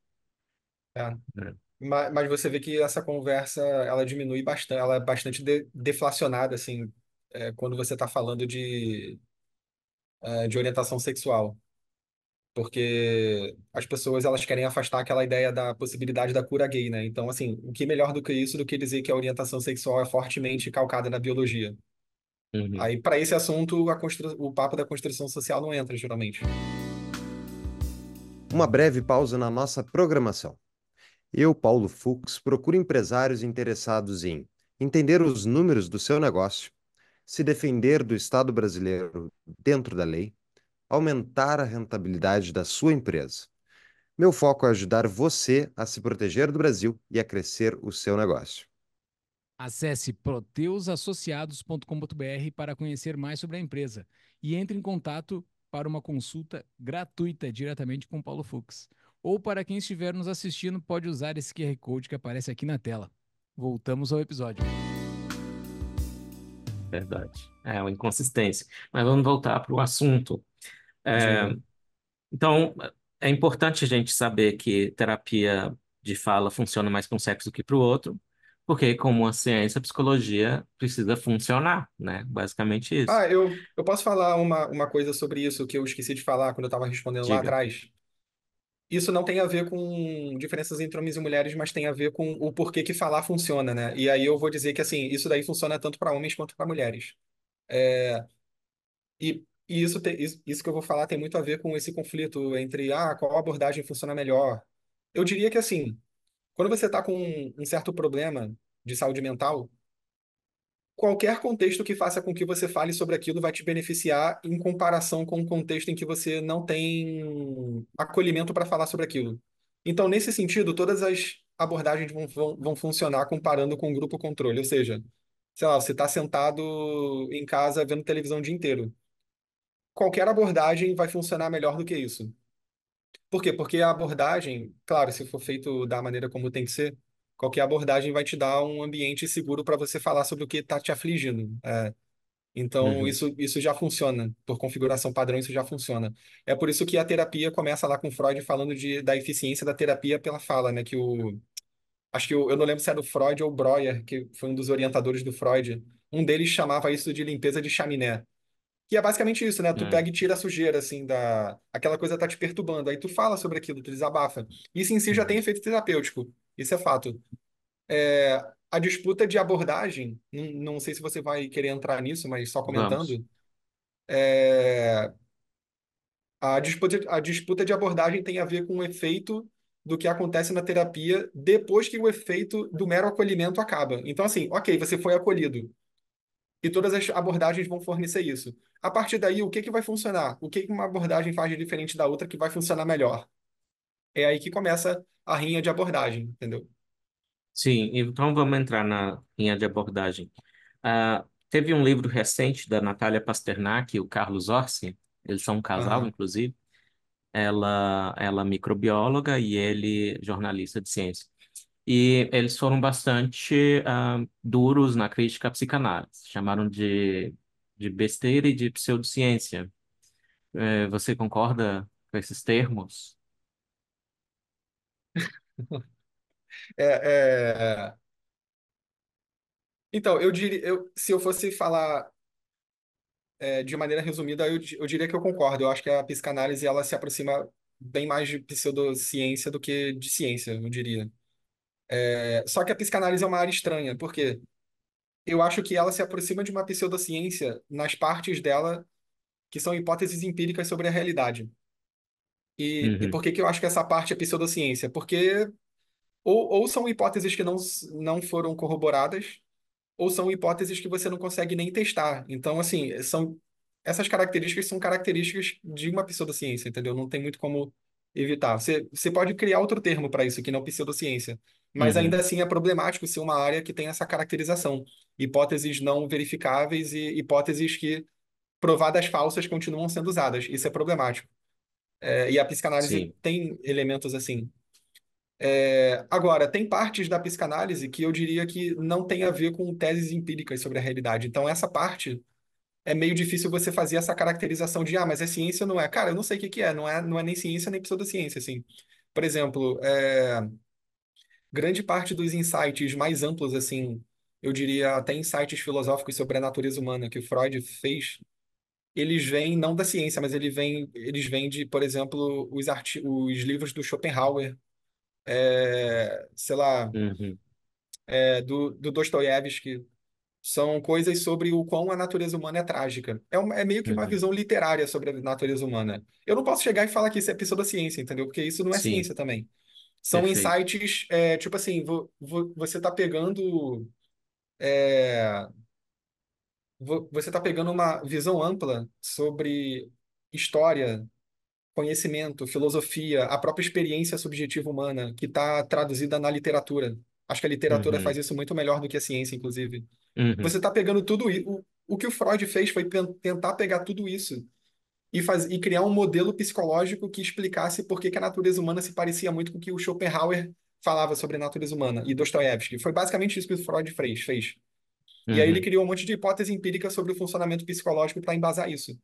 É. né? Ma- Mas você vê que essa conversa, ela diminui bastante, ela é bastante de- deflacionada, assim, é, quando você está falando de eh, de orientação sexual. Porque as pessoas elas querem afastar aquela ideia da possibilidade da cura gay, né? Então, assim, o que melhor do que isso do que dizer que a orientação sexual é fortemente calcada na biologia? Uhum. Aí, para esse assunto, a constru... o papo da construção social não entra, geralmente. Uma breve pausa na nossa programação. Eu, Paulo Fux, procuro empresários interessados em entender os números do seu negócio, se defender do Estado brasileiro dentro da lei, aumentar a rentabilidade da sua empresa. Meu foco é ajudar você a se proteger do Brasil e a crescer o seu negócio. Acesse proteusassociados.com.br para conhecer mais sobre a empresa e entre em contato para uma consulta gratuita diretamente com Paulo Fux. Ou para quem estiver nos assistindo, pode usar esse QR Code que aparece aqui na tela. Voltamos ao episódio. Verdade. É uma inconsistência. Mas vamos voltar para o assunto. É, então, é importante a gente saber que terapia de fala funciona mais para um sexo do que para o outro, porque como a ciência, a psicologia precisa funcionar, né? Basicamente isso. Ah, eu, eu posso falar uma, uma coisa sobre isso que eu esqueci de falar quando eu estava respondendo lá Diga. atrás. Isso não tem a ver com diferenças entre homens e mulheres, mas tem a ver com o porquê que falar funciona, né? E aí eu vou dizer que, assim, isso daí funciona tanto para homens quanto para mulheres. É, E, e isso, te- isso, que eu vou falar tem muito a ver com esse conflito entre, ah, qual abordagem funciona melhor. Eu diria que, assim, quando você está com um certo problema de saúde mental, qualquer contexto que faça com que você fale sobre aquilo vai te beneficiar em comparação com um contexto em que você não tem acolhimento para falar sobre aquilo. Então, nesse sentido, todas as abordagens vão, vão, vão funcionar comparando com o grupo controle. Ou seja, sei lá, você está sentado em casa vendo televisão o dia inteiro. Qualquer abordagem vai funcionar melhor do que isso. Por quê? Porque a abordagem, claro, se for feito da maneira como tem que ser, qualquer abordagem vai te dar um ambiente seguro para você falar sobre o que está te afligindo. É, então, Uhum. isso, isso já funciona. Por configuração padrão, isso já funciona. É por isso que a terapia começa lá com Freud falando de, da eficiência da terapia pela fala, né? Que o, acho que o, eu não lembro se era o Freud ou o Breuer, que foi um dos orientadores do Freud. Um deles chamava isso de limpeza de chaminé. Que é basicamente isso, né? Tu É. pega e tira a sujeira, assim, da... Aquela coisa tá te perturbando. Aí tu fala sobre aquilo, tu desabafa. Isso em si já tem Uhum. efeito terapêutico. Isso é fato. É, A disputa de abordagem, não, não sei se você vai querer entrar nisso, mas só comentando. é, A disputa, a disputa de abordagem tem a ver com o efeito do que acontece na terapia depois que o efeito do mero acolhimento acaba. Então, assim, ok, você foi acolhido. E todas as abordagens vão fornecer isso. A partir daí, o que que vai funcionar? O que que uma abordagem faz de diferente da outra que vai funcionar melhor? É aí que começa a rinha de abordagem, entendeu? Sim, então vamos entrar na linha de abordagem. Ah, teve um livro recente da Natália Pasternak e o Carlos Orsi, eles são um casal, Aham. inclusive. Ela, ela é microbióloga e ele jornalista de ciência. E eles foram bastante ah, duros na crítica à psicanálise. Chamaram de, de besteira e de pseudociência. Eh, você concorda com esses termos? [LAUGHS] É, é... Então, eu diria, eu, se eu fosse falar é, de maneira resumida, eu, eu diria que eu concordo. Eu acho que a psicanálise ela se aproxima bem mais de pseudociência do que de ciência, eu diria. É, só que a psicanálise é uma área estranha, porque eu acho que ela se aproxima de uma pseudociência nas partes dela que são hipóteses empíricas sobre a realidade. E, e Uhum, por que que eu acho que essa parte é pseudociência? Porque ou, ou são hipóteses que não, não foram corroboradas, ou são hipóteses que você não consegue nem testar. Então, assim, são essas características são características de uma pseudociência, entendeu? Não tem muito como evitar. Você, você pode criar outro termo para isso, que não pseudociência, mas uhum, ainda assim é problemático ser uma área que tem essa caracterização. Hipóteses não verificáveis e hipóteses que, provadas falsas, continuam sendo usadas. Isso é problemático. É, e a psicanálise sim, tem elementos assim. É, agora, tem partes da psicanálise que eu diria que não tem a ver com teses empíricas sobre a realidade. Então, essa parte é meio difícil você fazer essa caracterização de, ah, mas é ciência ou não é? Cara, eu não sei o que que é, não é, não é nem ciência nem pseudociência, assim. Por exemplo, é, grande parte dos insights mais amplos, assim, eu diria até insights filosóficos sobre a natureza humana que o Freud fez, eles vêm não da ciência, mas ele vem, eles vêm de, por exemplo, os, arti os livros do Schopenhauer, é, sei lá, Uhum, é, do, do Dostoiévski. São coisas sobre o quão a natureza humana é trágica. É, uma- é meio que uma uhum. visão literária sobre a natureza humana. Eu não posso chegar e falar que isso é pseudociência, entendeu? Porque isso não é Sim, ciência também. São perfeito. insights, é, tipo assim, vo- vo- você está pegando, é, você está pegando uma visão ampla sobre história, conhecimento, filosofia, a própria experiência subjetiva humana, que está traduzida na literatura. Acho que a literatura faz Uhum, isso muito melhor do que a ciência, inclusive. uhum, Você está pegando tudo isso. O, o que o Freud fez foi tentar pegar tudo isso e, faz, e criar um modelo psicológico que explicasse por que que a natureza humana se parecia muito com o que o Schopenhauer falava sobre a natureza humana e Dostoiévski. Foi basicamente isso que o Freud fez. fez. E aí ele uhum. criou um monte de hipótese empírica sobre o funcionamento psicológico para embasar isso.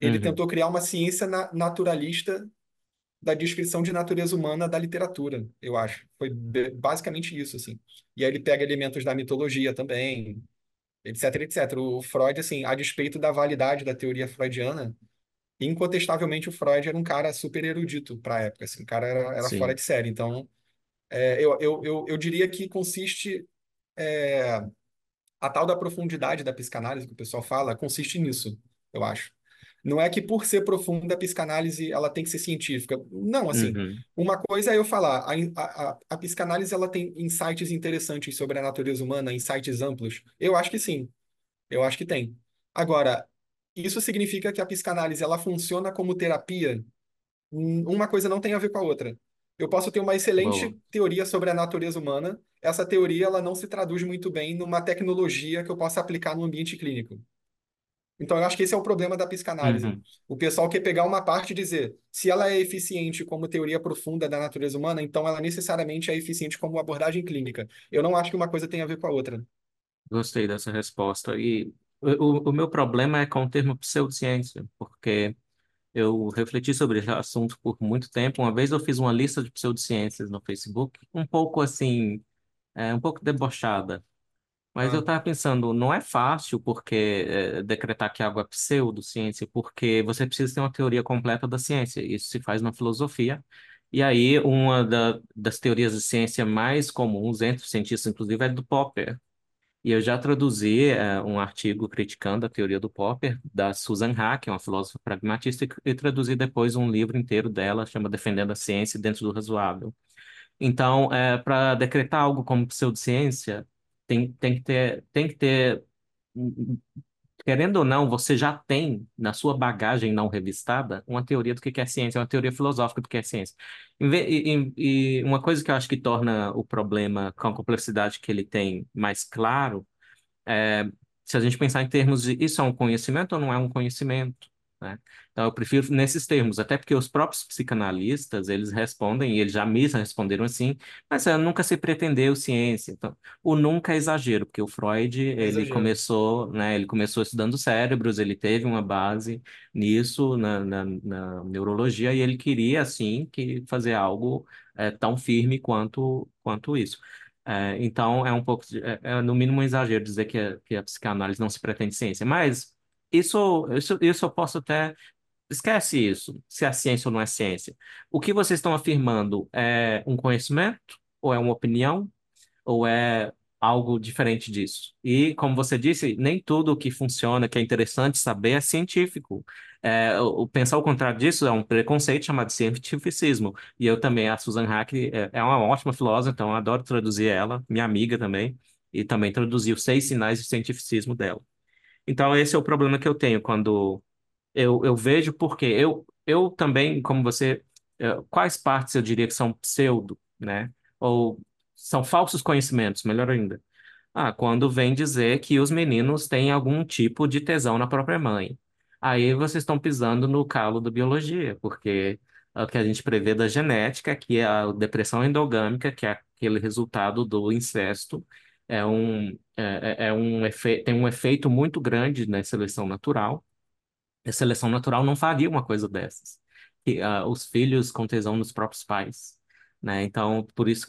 Ele Uhum, tentou criar uma ciência na- naturalista da descrição de natureza humana da literatura, eu acho. Foi basicamente isso, assim. E aí ele pega elementos da mitologia também, etc, etc. O Freud, assim, a despeito da validade da teoria freudiana, incontestavelmente o Freud era um cara super erudito para a época, assim, o cara era, era fora de série. Então, é, eu, eu, eu, eu diria que consiste é, a tal da profundidade da psicanálise que o pessoal fala, consiste nisso, eu acho. Não é que por ser profunda a psicanálise ela tem que ser científica. Não, assim, uhum, uma coisa é eu falar, a, a, a psicanálise ela tem insights interessantes sobre a natureza humana, insights amplos. Eu acho que sim. Eu acho que tem. Agora, isso significa que a psicanálise ela funciona como terapia? Hum, Uma coisa não tem a ver com a outra. Eu posso ter uma boa. excelente teoria sobre a natureza humana. Essa teoria ela não se traduz muito bem numa tecnologia que eu possa aplicar no ambiente clínico. Então, eu acho que esse é o problema da psicanálise. Uhum, O pessoal quer pegar uma parte e dizer, se ela é eficiente como teoria profunda da natureza humana, então ela necessariamente é eficiente como abordagem clínica. Eu não acho que uma coisa tem a ver com a outra. gostei dessa resposta. E o o meu problema é com o termo pseudociência, porque eu refleti sobre esse assunto por muito tempo. Uma vez eu fiz uma lista de pseudociências no Facebook, um pouco assim, é, um pouco debochada. Mas eu Ah, estava pensando, não é fácil porque é, decretar que algo é pseudociência, porque você precisa ter uma teoria completa da ciência. Isso se faz na filosofia. E aí, uma da- das teorias de ciência mais comuns entre os cientistas, inclusive, é do Popper. E eu já traduzi é, um artigo criticando a teoria do Popper, da Susan Haack, uma filósofa pragmatista, e, traduzi depois um livro inteiro dela, chama Defendendo a Ciência Dentro do Razoável. Então, é, para decretar algo como pseudociência, tem, tem que ter, tem que ter, querendo ou não, você já tem na sua bagagem não revistada uma teoria do que é ciência, uma teoria filosófica do que é ciência. E, e- e uma coisa que eu acho que torna o problema com a complexidade que ele tem mais claro é, se a gente pensar em termos de isso é um conhecimento ou não é um conhecimento, né? Então, eu prefiro nesses termos, até porque os próprios psicanalistas, eles respondem, e eles já me responderam assim, mas é, nunca se pretendeu ciência. Então, o nunca é exagero, porque o Freud, é ele exagero. começou, né, ele começou estudando cérebros, ele teve uma base nisso, na, na, na neurologia, e ele queria, assim, que fazer algo é, tão firme quanto, quanto isso. É, então, é um pouco, é, é, no mínimo um exagero dizer que a, que a psicanálise não se pretende ciência, mas isso, isso, isso eu posso até. Esquece isso, se é ciência ou não é ciência. O que vocês estão afirmando é um conhecimento ou é uma opinião? ou é algo diferente disso? E, como você disse, nem tudo que funciona, que é interessante saber, é científico. É, pensar o contrário disso é um preconceito chamado cientificismo. E eu também, a Susan Hack é, é uma ótima filósofa, então eu adoro traduzir ela, minha amiga também, e também traduzir os seis sinais de cientificismo dela. Então, esse é o problema que eu tenho quando eu, eu vejo, porque eu, eu também, como você, eh, quais partes eu diria que são pseudo, né? Ou são falsos conhecimentos, melhor ainda. Ah, quando vem dizer que os meninos têm algum tipo de tesão na própria mãe. Aí vocês estão pisando no calo da biologia, porque o que a gente prevê da genética, que é a depressão endogâmica, que é aquele resultado do incesto, é um, é, é é um efe, tem um efeito muito grande na seleção natural. A seleção natural não faria uma coisa dessas. E, ah, os filhos com tesão nos próprios pais. né? Então, por isso,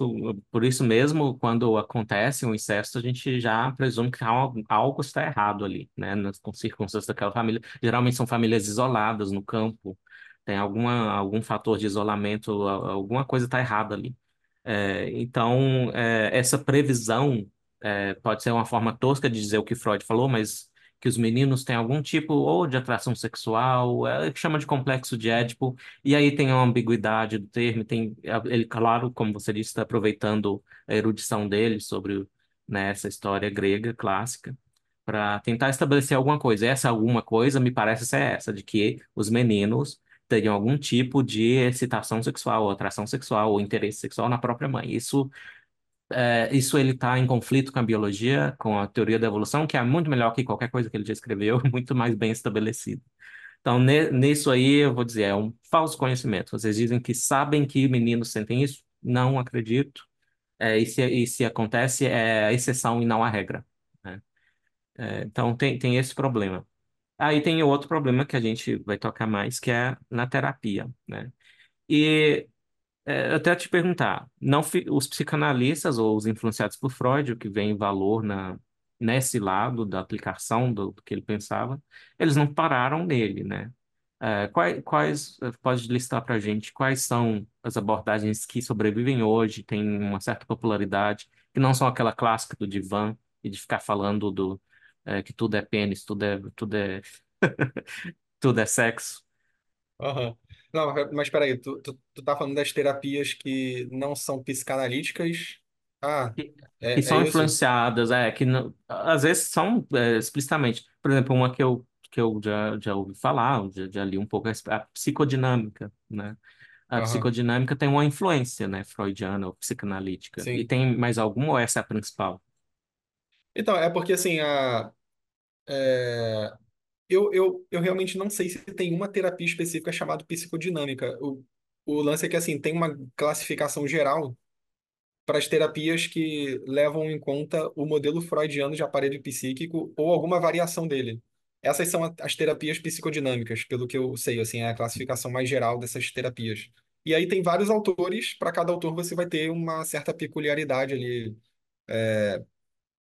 por isso mesmo, quando acontece um incesto, a gente já presume que algo, algo está errado ali, né? Nas circunstâncias daquela família. Geralmente são famílias isoladas no campo, tem alguma, algum fator de isolamento, alguma coisa está errada ali. É, então, é, essa previsão é, pode ser uma forma tosca de dizer o que Freud falou, mas que os meninos têm algum tipo ou de atração sexual, é, chama de complexo de Édipo, e aí tem uma ambiguidade do termo, tem, ele, claro, como você disse, está aproveitando a erudição dele sobre, né, essa história grega clássica, para tentar estabelecer alguma coisa. Essa alguma coisa me parece ser essa, de que os meninos teriam algum tipo de excitação sexual, ou atração sexual, ou interesse sexual na própria mãe. Isso, é, isso ele está em conflito com a biologia, com a teoria da evolução, que é muito melhor que qualquer coisa que ele já escreveu, [LAUGHS] muito mais bem estabelecido. Então, ne- nisso aí, eu vou dizer, é um falso conhecimento. Vocês dizem que sabem que meninos sentem isso? Não acredito. É, e se, e se acontece, é a exceção e não a regra. né? É, então, tem, tem esse problema. Aí tem outro problema que a gente vai tocar mais, que é na terapia, né? E é, até te perguntar, não fi- os psicanalistas ou os influenciados por Freud, o que vem em valor na, nesse lado da aplicação do, do que ele pensava, eles não pararam nele, né? É, quais, quais, pode listar para a gente quais são as abordagens que sobrevivem hoje, têm uma certa popularidade, que não são aquela clássica do divã e de ficar falando do, é, que tudo é pênis, tudo é, tudo é, [LAUGHS] tudo é sexo. Aham. Não, mas peraí, tu, tu, tu tá falando das terapias que não são psicanalíticas? Ah, que, que é, é são isso? influenciadas, é, que não- às vezes são é, explicitamente. Por exemplo, uma que eu, que eu já, já ouvi falar, já, já li um pouco, é a psicodinâmica, né? A Aham, psicodinâmica tem uma influência, né, freudiana ou psicanalítica. E sim. tem mais alguma ou essa é a principal? Então, é porque assim, a, é, eu, eu, eu realmente não sei se tem uma terapia específica chamada psicodinâmica. O, o lance é que assim, tem uma classificação geral para as terapias que levam em conta o modelo freudiano de aparelho psíquico ou alguma variação dele. Essas são as terapias psicodinâmicas, pelo que eu sei, assim, é a classificação mais geral dessas terapias. E aí tem vários autores, para cada autor você vai ter uma certa peculiaridade ali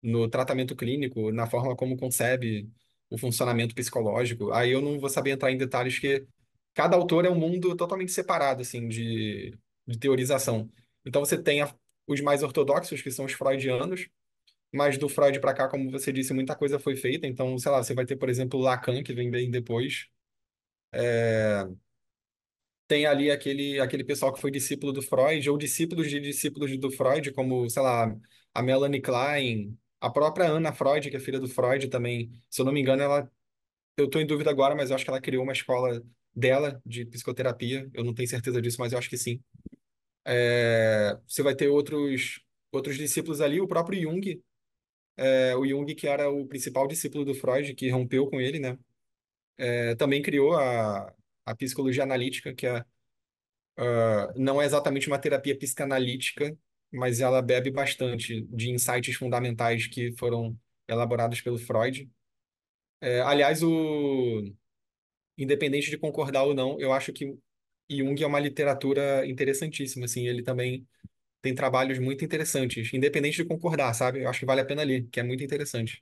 no tratamento clínico, na forma como concebe o funcionamento psicológico. Aí eu não vou saber entrar em detalhes que cada autor é um mundo totalmente separado assim de, de teorização. Então você tem a- os mais ortodoxos, que são os freudianos, mas do Freud para cá, como você disse, muita coisa foi feita. Então, sei lá, você vai ter, por exemplo, Lacan, que vem bem depois. Tem ali aquele, aquele pessoal que foi discípulo do Freud, ou discípulos de discípulos do Freud, como, sei lá, a Melanie Klein, a própria Anna Freud, que é filha do Freud também. Se eu não me engano, ela, eu estou em dúvida agora, mas eu acho que ela criou uma escola dela de psicoterapia. Eu não tenho certeza disso, mas eu acho que sim. É, você vai ter outros, outros discípulos ali, o próprio Jung, é, o Jung, que era o principal discípulo do Freud, que rompeu com ele, né? É, também criou a, a psicologia analítica, que é não é exatamente uma terapia psicanalítica, mas ela bebe bastante de insights fundamentais que foram elaborados pelo Freud. É, aliás, o independente de concordar ou não, eu acho que Jung é uma literatura interessantíssima, assim, ele também tem trabalhos muito interessantes, independente de concordar, sabe? Eu acho que vale a pena ler, que é muito interessante.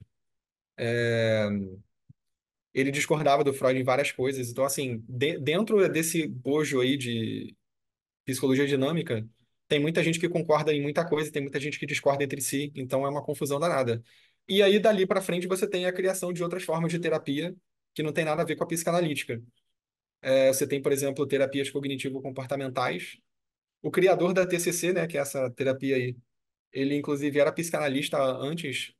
Ele discordava do Freud em várias coisas, então, assim, de- dentro desse bojo aí de psicologia dinâmica, tem muita gente que concorda em muita coisa, tem muita gente que discorda entre si, então é uma confusão danada. E aí, dali para frente, você tem a criação de outras formas de terapia que não tem nada a ver com a psicanalítica. É, você tem, por exemplo, terapias cognitivo-comportamentais. O criador da TCC, né, que é essa terapia aí, ele inclusive era psicanalista antes,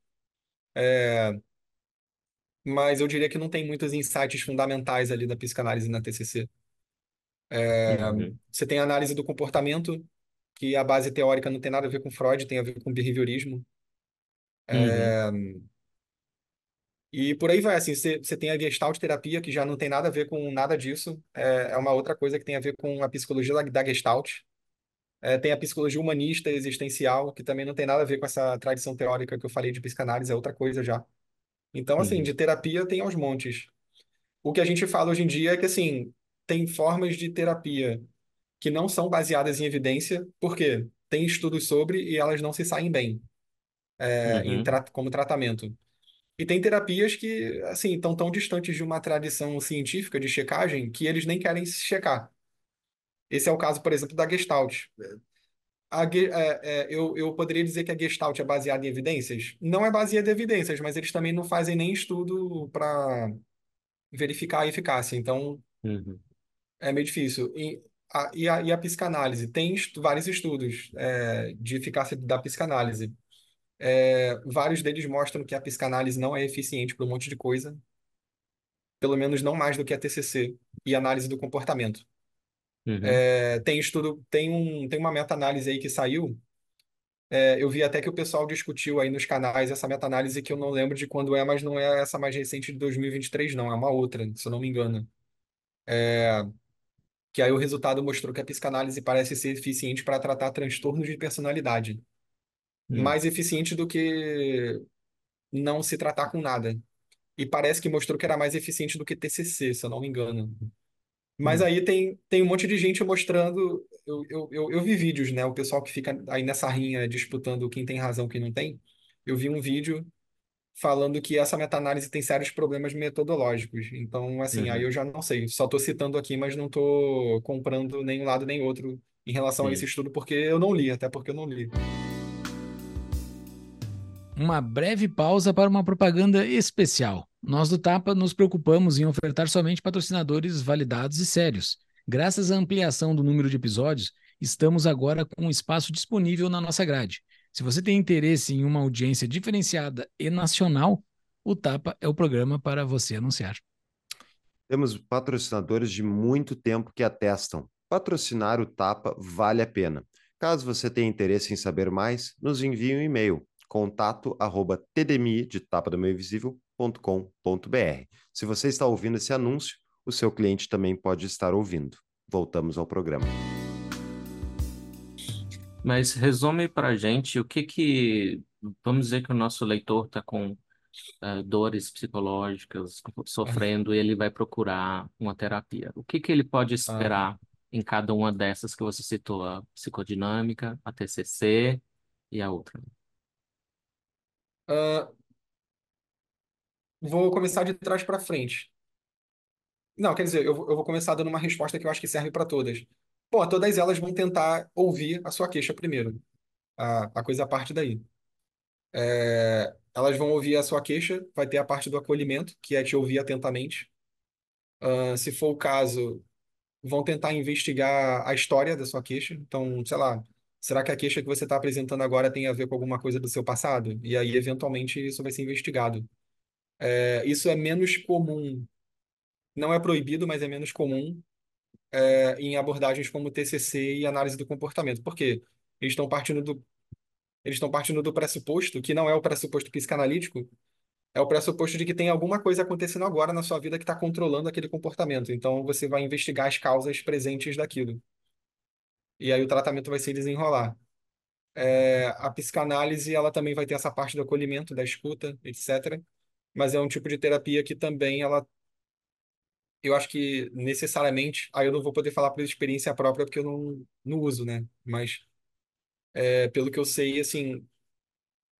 mas eu diria que não tem muitos insights fundamentais ali da psicanálise na TCC. Uhum, Você tem análise do comportamento, que a base teórica não tem nada a ver com Freud, tem a ver com behaviorismo. uhum, E por aí vai, assim, você, você tem a Gestalt terapia, que já não tem nada a ver com nada disso, é, é uma outra coisa que tem a ver com a psicologia da, da Gestalt. É, tem a psicologia humanista existencial, que também não tem nada a ver com essa tradição teórica que eu falei de psicanálise, é outra coisa já. Então, assim, uhum, de terapia tem aos montes. O que a gente fala hoje em dia é que, assim, tem formas de terapia que não são baseadas em evidência, porque tem estudos sobre e elas não se saem bem é, Uhum, tra como tratamento. E tem terapias que, assim, estão tão distantes de uma tradição científica de checagem que eles nem querem se checar. Esse é o caso, por exemplo, da Gestalt. A, é, é, eu, eu poderia dizer que a Gestalt é baseada em evidências? Não é baseada em evidências, mas eles também não fazem nem estudo para verificar a eficácia. Então, uhum, é meio difícil. E a, e a, e a psicanálise? Tem estu- vários estudos é, de eficácia da psicanálise. É, vários deles mostram que a psicanálise não é eficiente para um monte de coisa, pelo menos não mais do que a TCC e análise do comportamento. uhum, É, tem estudo, tem um, tem uma meta-análise aí que saiu. é, eu vi até que o pessoal discutiu aí nos canais essa meta-análise que eu não lembro de quando é, mas não é essa mais recente de 2023, não, é uma outra, se eu não me engano. Que aí o resultado mostrou que a psicanálise parece ser eficiente para tratar transtornos de personalidade. uhum, Mais eficiente do que não se tratar com nada. E parece que mostrou que era mais eficiente do que TCC, se eu não me engano. Mas uhum, aí tem, tem um monte de gente mostrando. Eu, eu, eu, eu vi vídeos, né? O pessoal que fica aí nessa rinha disputando quem tem razão, quem não tem. Eu vi um vídeo falando que essa meta-análise tem sérios problemas metodológicos. Então, assim, aí uhum, eu já não sei. Só estou citando aqui, mas não estou comprando nem um lado nem outro em relação a esse estudo, porque eu não li, até porque eu não li. Uma breve pausa para uma propaganda especial. Nós do Tapa nos preocupamos em ofertar somente patrocinadores validados e sérios. Graças à ampliação do número de episódios, estamos agora com um espaço disponível na nossa grade. Se você tem interesse em uma audiência diferenciada e nacional, o Tapa é o programa para você anunciar. Temos patrocinadores de muito tempo que atestam. Patrocinar o Tapa vale a pena. Caso você tenha interesse em saber mais, nos envie um e-mail contato arroba tdmi de tapa do meio. Se você está ouvindo esse anúncio, o seu cliente também pode estar ouvindo. Voltamos ao programa. Mas resume para a gente o que que, vamos dizer que o nosso leitor está com eh, dores psicológicas, sofrendo, e ele vai procurar uma terapia. O que que ele pode Ah, esperar em cada uma dessas que você citou, a psicodinâmica, a TCC e a outra? ah, vou começar de trás para frente. Não, quer dizer, eu, vou- eu vou começar dando uma resposta que eu acho que serve para todas. Bom, todas elas vão tentar ouvir a sua queixa primeiro. A, a coisa parte daí. É, elas vão ouvir a sua queixa, vai ter a parte do acolhimento, que é te ouvir atentamente. Ah, se for o caso, vão tentar investigar a história da sua queixa. Então, sei lá, será que a queixa que você está apresentando agora tem a ver com alguma coisa do seu passado? E aí, eventualmente, isso vai ser investigado. É, isso é menos comum, não é proibido, mas é menos comum é, em abordagens como TCC e análise do comportamento. Por quê? Eles estão partindo do, eles estão partindo do pressuposto, que não é o pressuposto psicanalítico, é o pressuposto de que tem alguma coisa acontecendo agora na sua vida que está controlando aquele comportamento. Então, você vai investigar as causas presentes daquilo. E aí o tratamento vai se desenrolar. É, a psicanálise, ela também vai ter essa parte do acolhimento, da escuta, etc. Mas é um tipo de terapia que também ela, eu acho que necessariamente, aí eu não vou poder falar por experiência própria porque eu não, não uso, né? Mas é, pelo que eu sei, assim,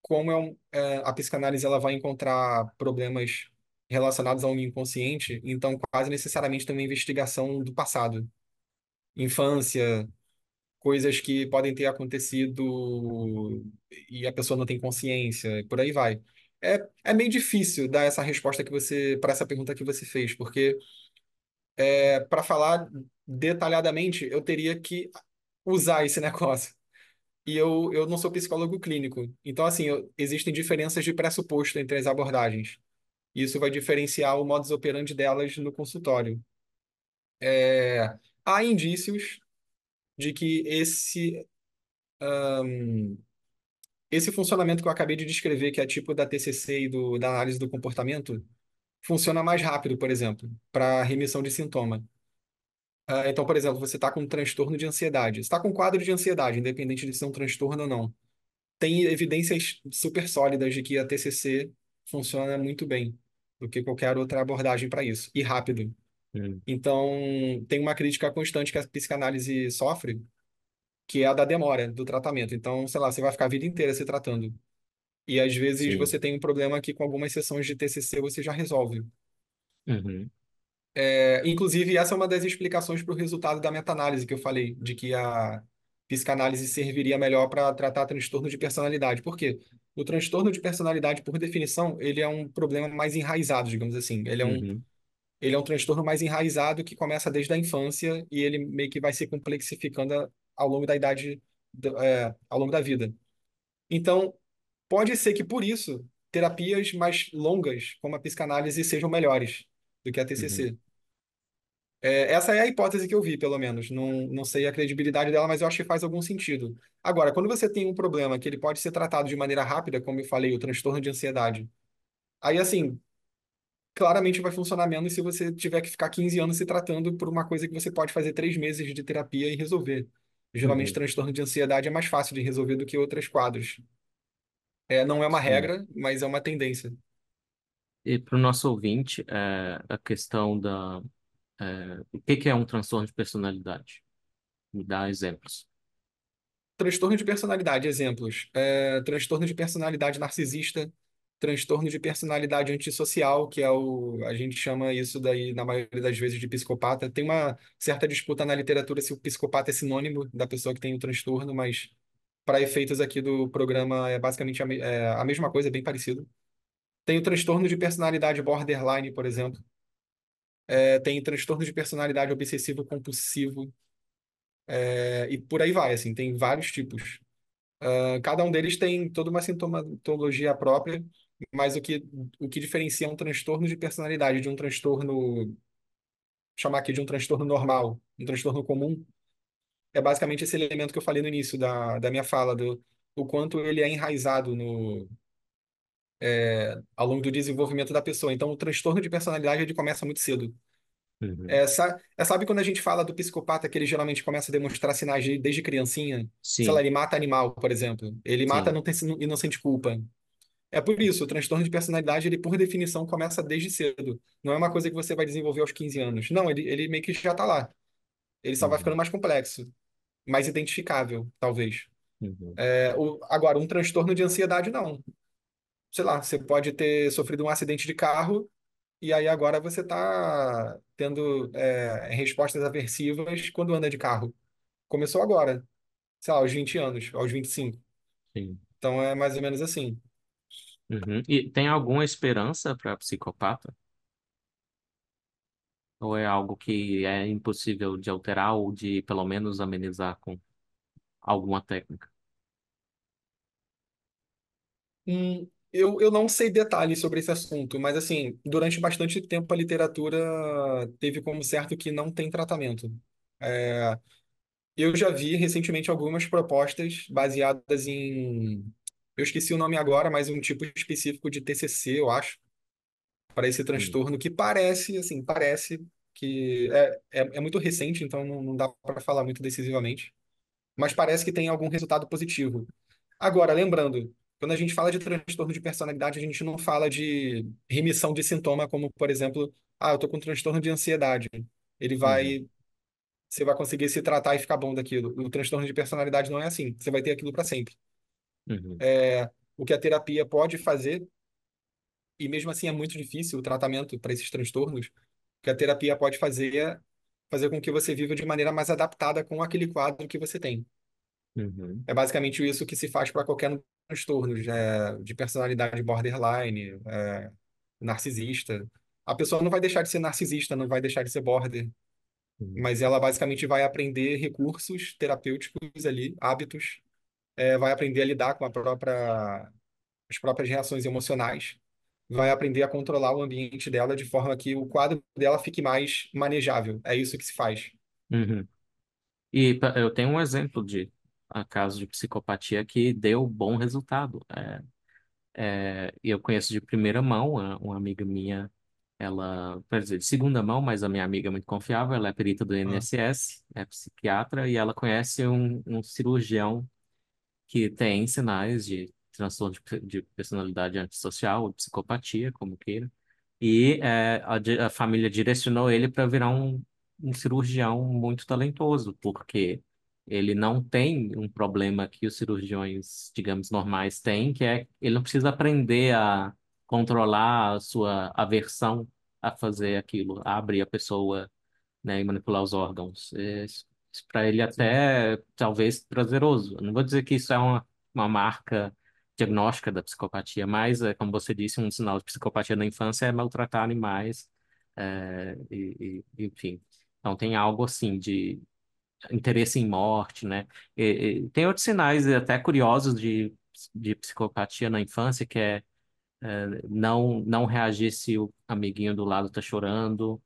como é um, é, a psicanálise ela vai encontrar problemas relacionados ao inconsciente, então quase necessariamente tem uma investigação do passado, infância, coisas que podem ter acontecido e a pessoa não tem consciência, e por aí vai. É, é meio difícil dar essa resposta que você, para essa pergunta que você fez, porque é, para falar detalhadamente, eu teria que usar esse [LAUGHS] negócio. E eu, eu não sou psicólogo clínico. Então, assim, eu- existem diferenças de pressuposto entre as abordagens. Isso vai diferenciar o modus operandi delas no consultório. É, há indícios de que esse, esse funcionamento que eu acabei de descrever, que é tipo da TCC e do, da análise do comportamento, funciona mais rápido, por exemplo, para remissão de sintoma. Ah, então, por exemplo, você está com um transtorno de ansiedade. Você está com um quadro de ansiedade, independente de ser um transtorno ou não. Tem evidências super sólidas de que a TCC funciona muito bem do que qualquer outra abordagem para isso. E rápido. Hum, Então, tem uma crítica constante que a psicanálise sofre, que é a da demora do tratamento. Então, sei lá, você vai ficar a vida inteira se tratando. E às vezes sim. você tem um problema que com algumas sessões de TCC você já resolve. Uhum, É, inclusive, essa é uma das explicações para o resultado da meta-análise que eu falei, de que a psicanálise serviria melhor para tratar transtorno de personalidade. Por quê? O transtorno de personalidade, por definição, ele é um problema mais enraizado, digamos assim. Ele é um, uhum, ele é um transtorno mais enraizado que começa desde a infância e ele meio que vai se complexificando ao longo da idade, é, ao longo da vida. Então, pode ser que por isso terapias mais longas, como a psicanálise, sejam melhores do que a uhum, TCC. É, essa é a hipótese que eu vi, pelo menos. Não, não sei a credibilidade dela, mas eu acho que faz algum sentido. Agora, quando você tem um problema que ele pode ser tratado de maneira rápida, como eu falei, o transtorno de ansiedade, aí assim, claramente vai funcionar menos se você tiver que ficar 15 anos se tratando por uma coisa que você pode fazer três meses de terapia e resolver. Geralmente, uhum. transtorno de ansiedade é mais fácil de resolver do que outros quadros. É, não é uma Sim. regra, mas é uma tendência. E para o nosso ouvinte, é, a questão da... é, o que que é um transtorno de personalidade? Me dá exemplos. Transtorno de personalidade, exemplos. É, transtorno de personalidade narcisista, transtorno de personalidade antissocial, que é o, a gente chama isso daí, na maioria das vezes, de psicopata. Tem uma certa disputa na literatura se o psicopata é sinônimo da pessoa que tem o transtorno, mas para efeitos aqui do programa é basicamente a, é, a mesma coisa, é bem parecido. Tem o transtorno de personalidade borderline, por exemplo. É, tem transtorno de personalidade obsessivo compulsivo, é, e por aí vai, assim, tem vários tipos. Cada um deles tem toda uma sintomatologia própria, mas o que, o que diferencia um transtorno de personalidade de um transtorno, chamar aqui de um transtorno normal, um transtorno comum, é basicamente esse elemento que eu falei no início da, da minha fala, do o quanto ele é enraizado no, ao longo do desenvolvimento da pessoa. Então, o transtorno de personalidade ele começa muito cedo. Uhum. É, sa- é, sabe quando a gente fala do psicopata que ele geralmente começa a demonstrar sinais de- desde criancinha? Sei lá, ele mata animal, por exemplo. Ele mata sim. não tem, e não sente culpa. É por isso, o transtorno de personalidade, ele por definição começa desde cedo. Não é uma coisa que você vai desenvolver aos 15 anos. Não, ele, ele meio que já tá lá. Ele só vai ficando Uhum, mais complexo, mais identificável, talvez. uhum, É, o, agora, um transtorno de ansiedade, não. Sei lá, você pode ter sofrido um acidente de carro e aí agora você tá tendo é, respostas aversivas quando anda de carro. Começou agora, sei lá, aos 20 anos, aos 25. sim. Então é mais ou menos assim. Uhum. E tem alguma esperança para psicopata? Ou é algo que é impossível de alterar ou de pelo menos amenizar com alguma técnica? Hum, eu, eu não sei detalhes sobre esse assunto, mas assim, durante bastante tempo a literatura teve como certo que não tem tratamento. É, eu já vi recentemente algumas propostas baseadas em, eu esqueci o nome agora, mas um tipo específico de TCC, eu acho, para esse transtorno que parece, assim, parece que é, é, é muito recente, então não, não dá para falar muito decisivamente, mas parece que tem algum resultado positivo. Agora, lembrando, quando a gente fala de transtorno de personalidade, a gente não fala de remissão de sintoma, como, por exemplo, ah, eu tô com transtorno de ansiedade. Ele uhum, vai, você vai conseguir se tratar e ficar bom daquilo. O transtorno de personalidade não é assim. Você vai ter aquilo para sempre. uhum, É, o que a terapia pode fazer, e mesmo assim é muito difícil o tratamento para esses transtornos, que a terapia pode fazer fazer com que você viva de maneira mais adaptada com aquele quadro que você tem. uhum, É basicamente isso que se faz para qualquer transtorno é, de personalidade borderline, é, narcisista. A pessoa não vai deixar de ser narcisista, não vai deixar de ser border, uhum, mas ela basicamente vai aprender recursos terapêuticos ali, hábitos, é, vai aprender a lidar com a própria, as próprias reações emocionais, vai aprender a controlar o ambiente dela de forma que o quadro dela fique mais manejável. É isso que se faz. uhum. E eu tenho um exemplo de a caso de psicopatia que deu bom resultado. É, é, eu conheço de primeira mão uma, uma amiga minha, ela, quer dizer, de segunda mão, mas a minha amiga é muito confiável, ela é perita do Ah, INSS, é psiquiatra, e ela conhece um, um cirurgião que tem sinais de transtorno de, de personalidade antissocial, ou psicopatia, como queira. E é, a, a família direcionou ele para virar um, um cirurgião muito talentoso, porque ele não tem um problema que os cirurgiões, digamos, normais têm, que é ele não precisa aprender a controlar a sua aversão a fazer aquilo, a abrir a pessoa, né, e manipular os órgãos. É, Isso, para ele até talvez prazeroso. Eu não vou dizer que isso é uma, uma marca diagnóstica da psicopatia, mas, é, como você disse, um sinal de psicopatia na infância é maltratar animais, é, e, e- enfim. Então tem algo assim de interesse em morte, né? E- e tem outros sinais até curiosos de, de psicopatia na infância, que é não, não reagir se o amiguinho do lado está chorando,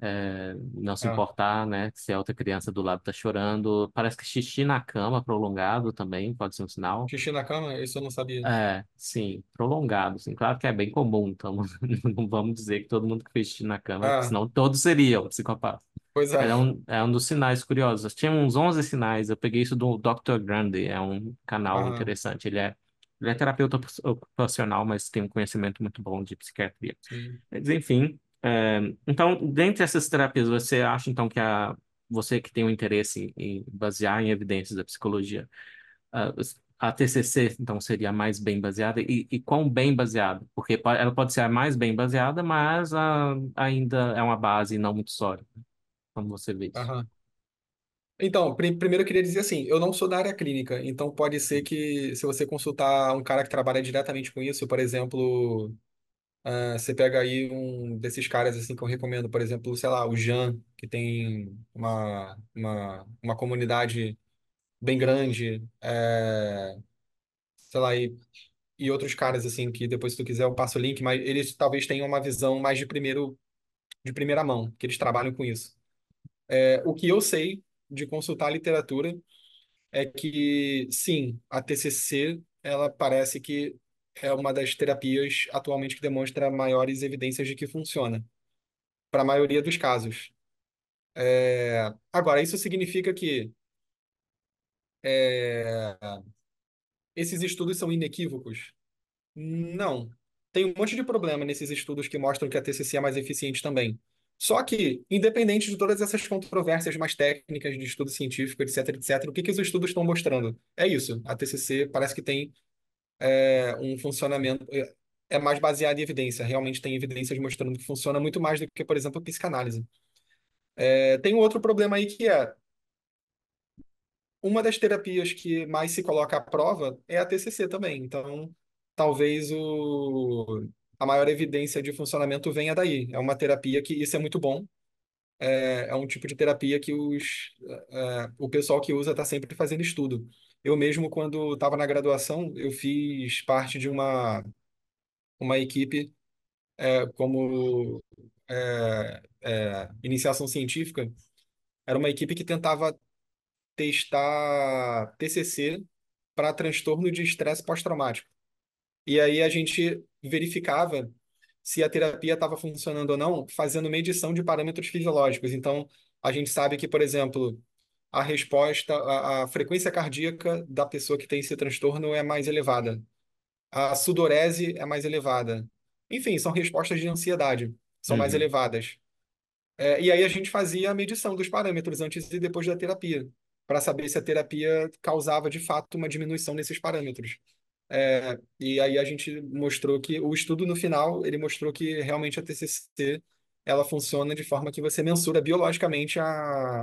é, não se Ah, importar, né? Se a outra criança do lado está chorando. Parece que xixi na cama prolongado também pode ser um sinal. xixi na cama? Isso eu não sabia. É, sim, prolongado, sim. Claro que é bem comum, então [LAUGHS] não vamos dizer que todo mundo que fez xixi na cama, Ah, senão todos seriam psicopatas. pois é. Mas É um, é um dos sinais curiosos. Tinha uns 11 sinais, eu peguei isso do Dr. Grande, é um canal Aham, interessante. Ele é, ele é terapeuta ocupacional, mas tem um conhecimento muito bom de psiquiatria. sim. Mas, enfim, é, então, dentre essas terapias, você acha então que a, você que tem um interesse em basear em evidências da psicologia, a, a TCC então seria mais bem baseada e, e quão bem baseada? Porque po- ela pode ser a mais bem baseada, mas a, ainda é uma base não muito sólida, como você vê isso. Então, pri- primeiro eu queria dizer assim, eu não sou da área clínica, então pode ser que se você consultar um cara que trabalha diretamente com isso, por exemplo, ah, você pega aí um desses caras assim que eu recomendo, por exemplo, sei lá, o Jean, que tem uma, uma, uma comunidade bem grande, é, sei lá, e, e outros caras assim que depois se tu quiser eu passo o link, mas eles talvez tenham uma visão mais de primeiro de primeira mão, que eles trabalham com isso. É, o que eu sei de consultar literatura é que, sim, a TCC, ela parece que é uma das terapias atualmente que demonstra maiores evidências de que funciona, para a maioria dos casos. É, Agora, isso significa que é, esses estudos são inequívocos? Não. Tem um monte de problema nesses estudos que mostram que a TCC é mais eficiente também. Só que, independente de todas essas controvérsias mais técnicas de estudo científico, etc, etc, o que que os estudos estão mostrando? É isso. A TCC parece que tem é, um funcionamento é, é mais baseado em evidência. Realmente tem evidências mostrando que funciona muito mais do que, por exemplo, a psicanálise. É, tem um outro problema aí que é uma das terapias que mais se coloca à prova é a TCC também. Então, talvez o, a maior evidência de funcionamento venha daí. É uma terapia que isso é muito bom. É, é um tipo de terapia que os, é, o pessoal que usa está sempre fazendo estudo. Eu mesmo, quando estava na graduação, eu fiz parte de uma, uma equipe é, como é, é, iniciação científica. Era uma equipe que tentava testar TCC para transtorno de estresse pós-traumático. E aí a gente verificava se a terapia estava funcionando ou não, fazendo medição de parâmetros fisiológicos. Então, a gente sabe que, por exemplo, a resposta, a, a frequência cardíaca da pessoa que tem esse transtorno é mais elevada. A sudorese é mais elevada. Enfim, são respostas de ansiedade, são mais Uhum, elevadas. É, e aí a gente fazia a medição dos parâmetros antes e depois da terapia, para saber se a terapia causava de fato uma diminuição nesses parâmetros. É, e aí a gente mostrou que o estudo no final, ele mostrou que realmente a TCC ela funciona de forma que você mensura biologicamente a,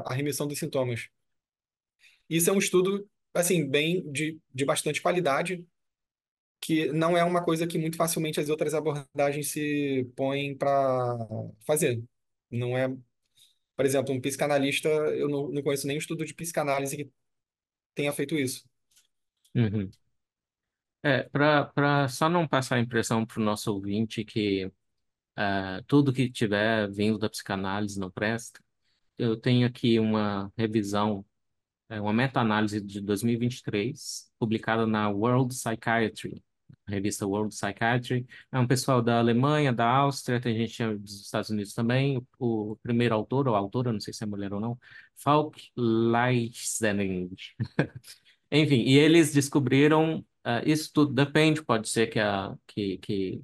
a remissão dos sintomas. Isso é um estudo assim bem de, de bastante qualidade, que não é uma coisa que muito facilmente as outras abordagens se põem para fazer. Não é por exemplo, um psicanalista, eu não, não conheço nenhum estudo de psicanálise que tenha feito isso. uhum. É, para só não passar a impressão para o nosso ouvinte que ah, tudo que tiver vindo da psicanálise não presta, eu tenho aqui uma revisão, é, uma meta-análise de 2023, publicada na World Psychiatry, revista World Psychiatry. É um pessoal da Alemanha, da Áustria, tem gente dos Estados Unidos também. O primeiro autor, ou autora, não sei se é mulher ou não, Falk Leichtening. [LAUGHS] Enfim, e eles descobriram, ah, isso tudo depende, pode ser que, a, que, que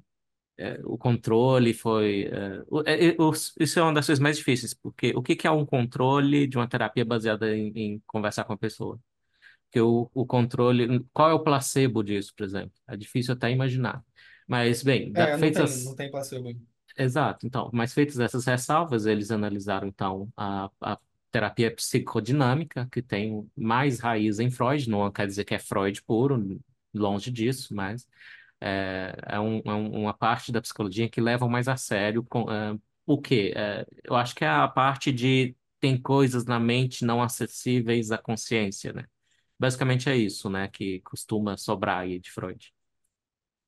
é, o controle foi. é, o- é, o- isso é uma das coisas mais difíceis, porque o que que é um controle de uma terapia baseada em, em conversar com a pessoa? Porque o, o controle. Qual é o placebo disso, por exemplo? É difícil até imaginar. Mas, bem, da- não tem, feitas não tem placebo. Exato, então, mas feitas essas ressalvas, eles analisaram então a, a terapia psicodinâmica, que tem mais raiz em Freud, não quer dizer que é Freud puro, longe disso, mas é, é, um- é um- uma parte da psicologia que leva mais a sério com, é, o quê? É, eu acho que é a parte de tem coisas na mente não acessíveis à consciência, né? Basicamente é isso, né, que costuma sobrar aí de Freud.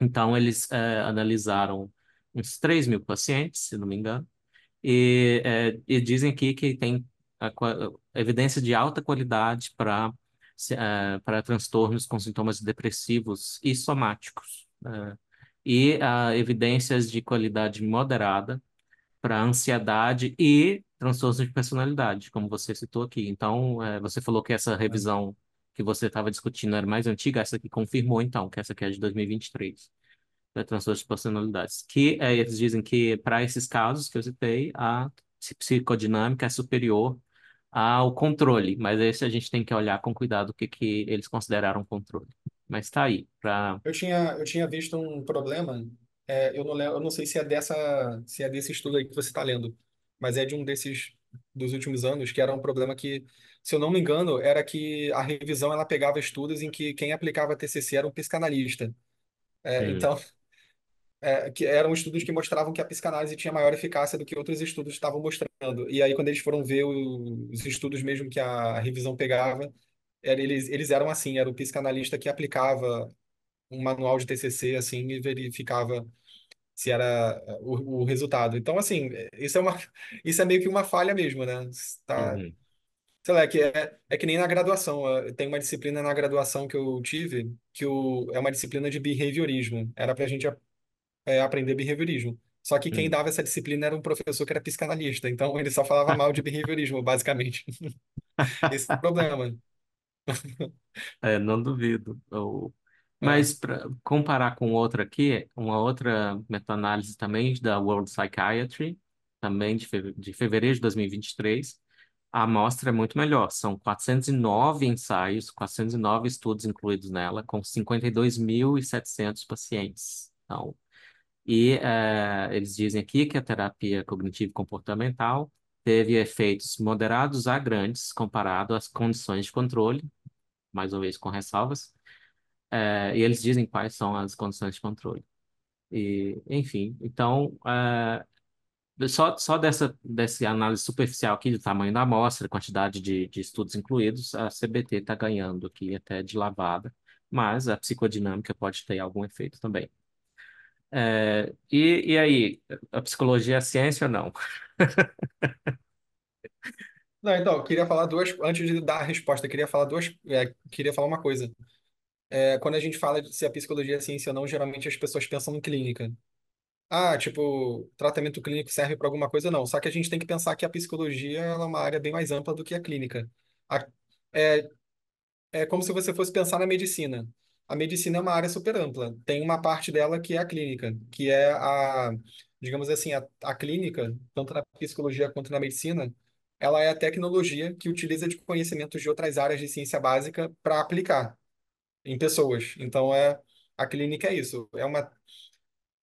Então, eles eh, analisaram uns 3 mil pacientes, se não me engano, e, eh, e dizem aqui que tem a qua- evidência de alta qualidade para para transtornos com sintomas depressivos e somáticos, eh, e ah, evidências de qualidade moderada para ansiedade e transtornos de personalidade, como você citou aqui. Então, eh, você falou que essa revisão que você estava discutindo era mais antiga, essa aqui confirmou, então, que essa aqui é de 2023 né, transtornos de personalidades, que é, eles dizem que para esses casos que eu citei, a psi- psicodinâmica é superior ao controle, mas esse a gente tem que olhar com cuidado o que, que eles consideraram controle. Mas está aí, para... Eu tinha, eu tinha visto um problema, é, eu não lembro, eu não sei se é dessa, se é desse estudo aí que você está lendo, mas é de um desses dos últimos anos, que era um problema que, se eu não me engano, era que a revisão ela pegava estudos em que quem aplicava TCC era um psicanalista. É, então, é, que eram estudos que mostravam que a psicanálise tinha maior eficácia do que outros estudos estavam mostrando. E aí, quando eles foram ver os estudos mesmo que a revisão pegava, eles, eles eram assim, era o psicanalista que aplicava um manual de TCC assim e verificava se era o, o resultado. Então, assim, isso é uma, [LAUGHS] isso é meio que uma falha mesmo, né? Tá, Uhum, sei lá, é que é, é que nem na graduação. Tem uma disciplina na graduação que eu tive que o, é uma disciplina de behaviorismo. Era pra gente é, aprender behaviorismo. Só que quem uhum. dava essa disciplina era um professor que era psicanalista, então ele só falava [LAUGHS] mal de behaviorismo, basicamente. [LAUGHS] Esse é o problema. É, não duvido. Eu- É. Mas para comparar com outra aqui, uma outra meta-análise também da World Psychiatry, também de feve- de fevereiro de 2023, a amostra é muito melhor. São 409 ensaios, 409 estudos incluídos nela, com 52.700 pacientes. Então, e eh, eles dizem aqui que a terapia cognitivo-comportamental teve efeitos moderados a grandes comparado às condições de controle, mais uma vez com ressalvas, eh, e eles dizem quais são as condições de controle. E, enfim, então, eh, só, só dessa, dessa análise superficial aqui do tamanho da amostra, quantidade de, de estudos incluídos, a CBT está ganhando aqui até de lavada, mas a psicodinâmica pode ter algum efeito também. É, e, e aí, a psicologia é ciência ou não? Não, então, eu queria falar duas, antes de dar a resposta, eu queria falar duas, é, queria falar uma coisa. É, quando a gente fala de se a psicologia é ciência ou não, geralmente as pessoas pensam em clínica. Ah, tipo, tratamento clínico serve para alguma coisa? Não. Só que a gente tem que pensar que a psicologia é uma área bem mais ampla do que a clínica. A- é, É como se você fosse pensar na medicina. A medicina é uma área super ampla. Tem uma parte dela que é a clínica, que é a, digamos assim, a, a clínica, tanto na psicologia quanto na medicina, ela é a tecnologia que utiliza de conhecimentos de outras áreas de ciência básica para aplicar em pessoas. Então, é, a clínica é isso. É uma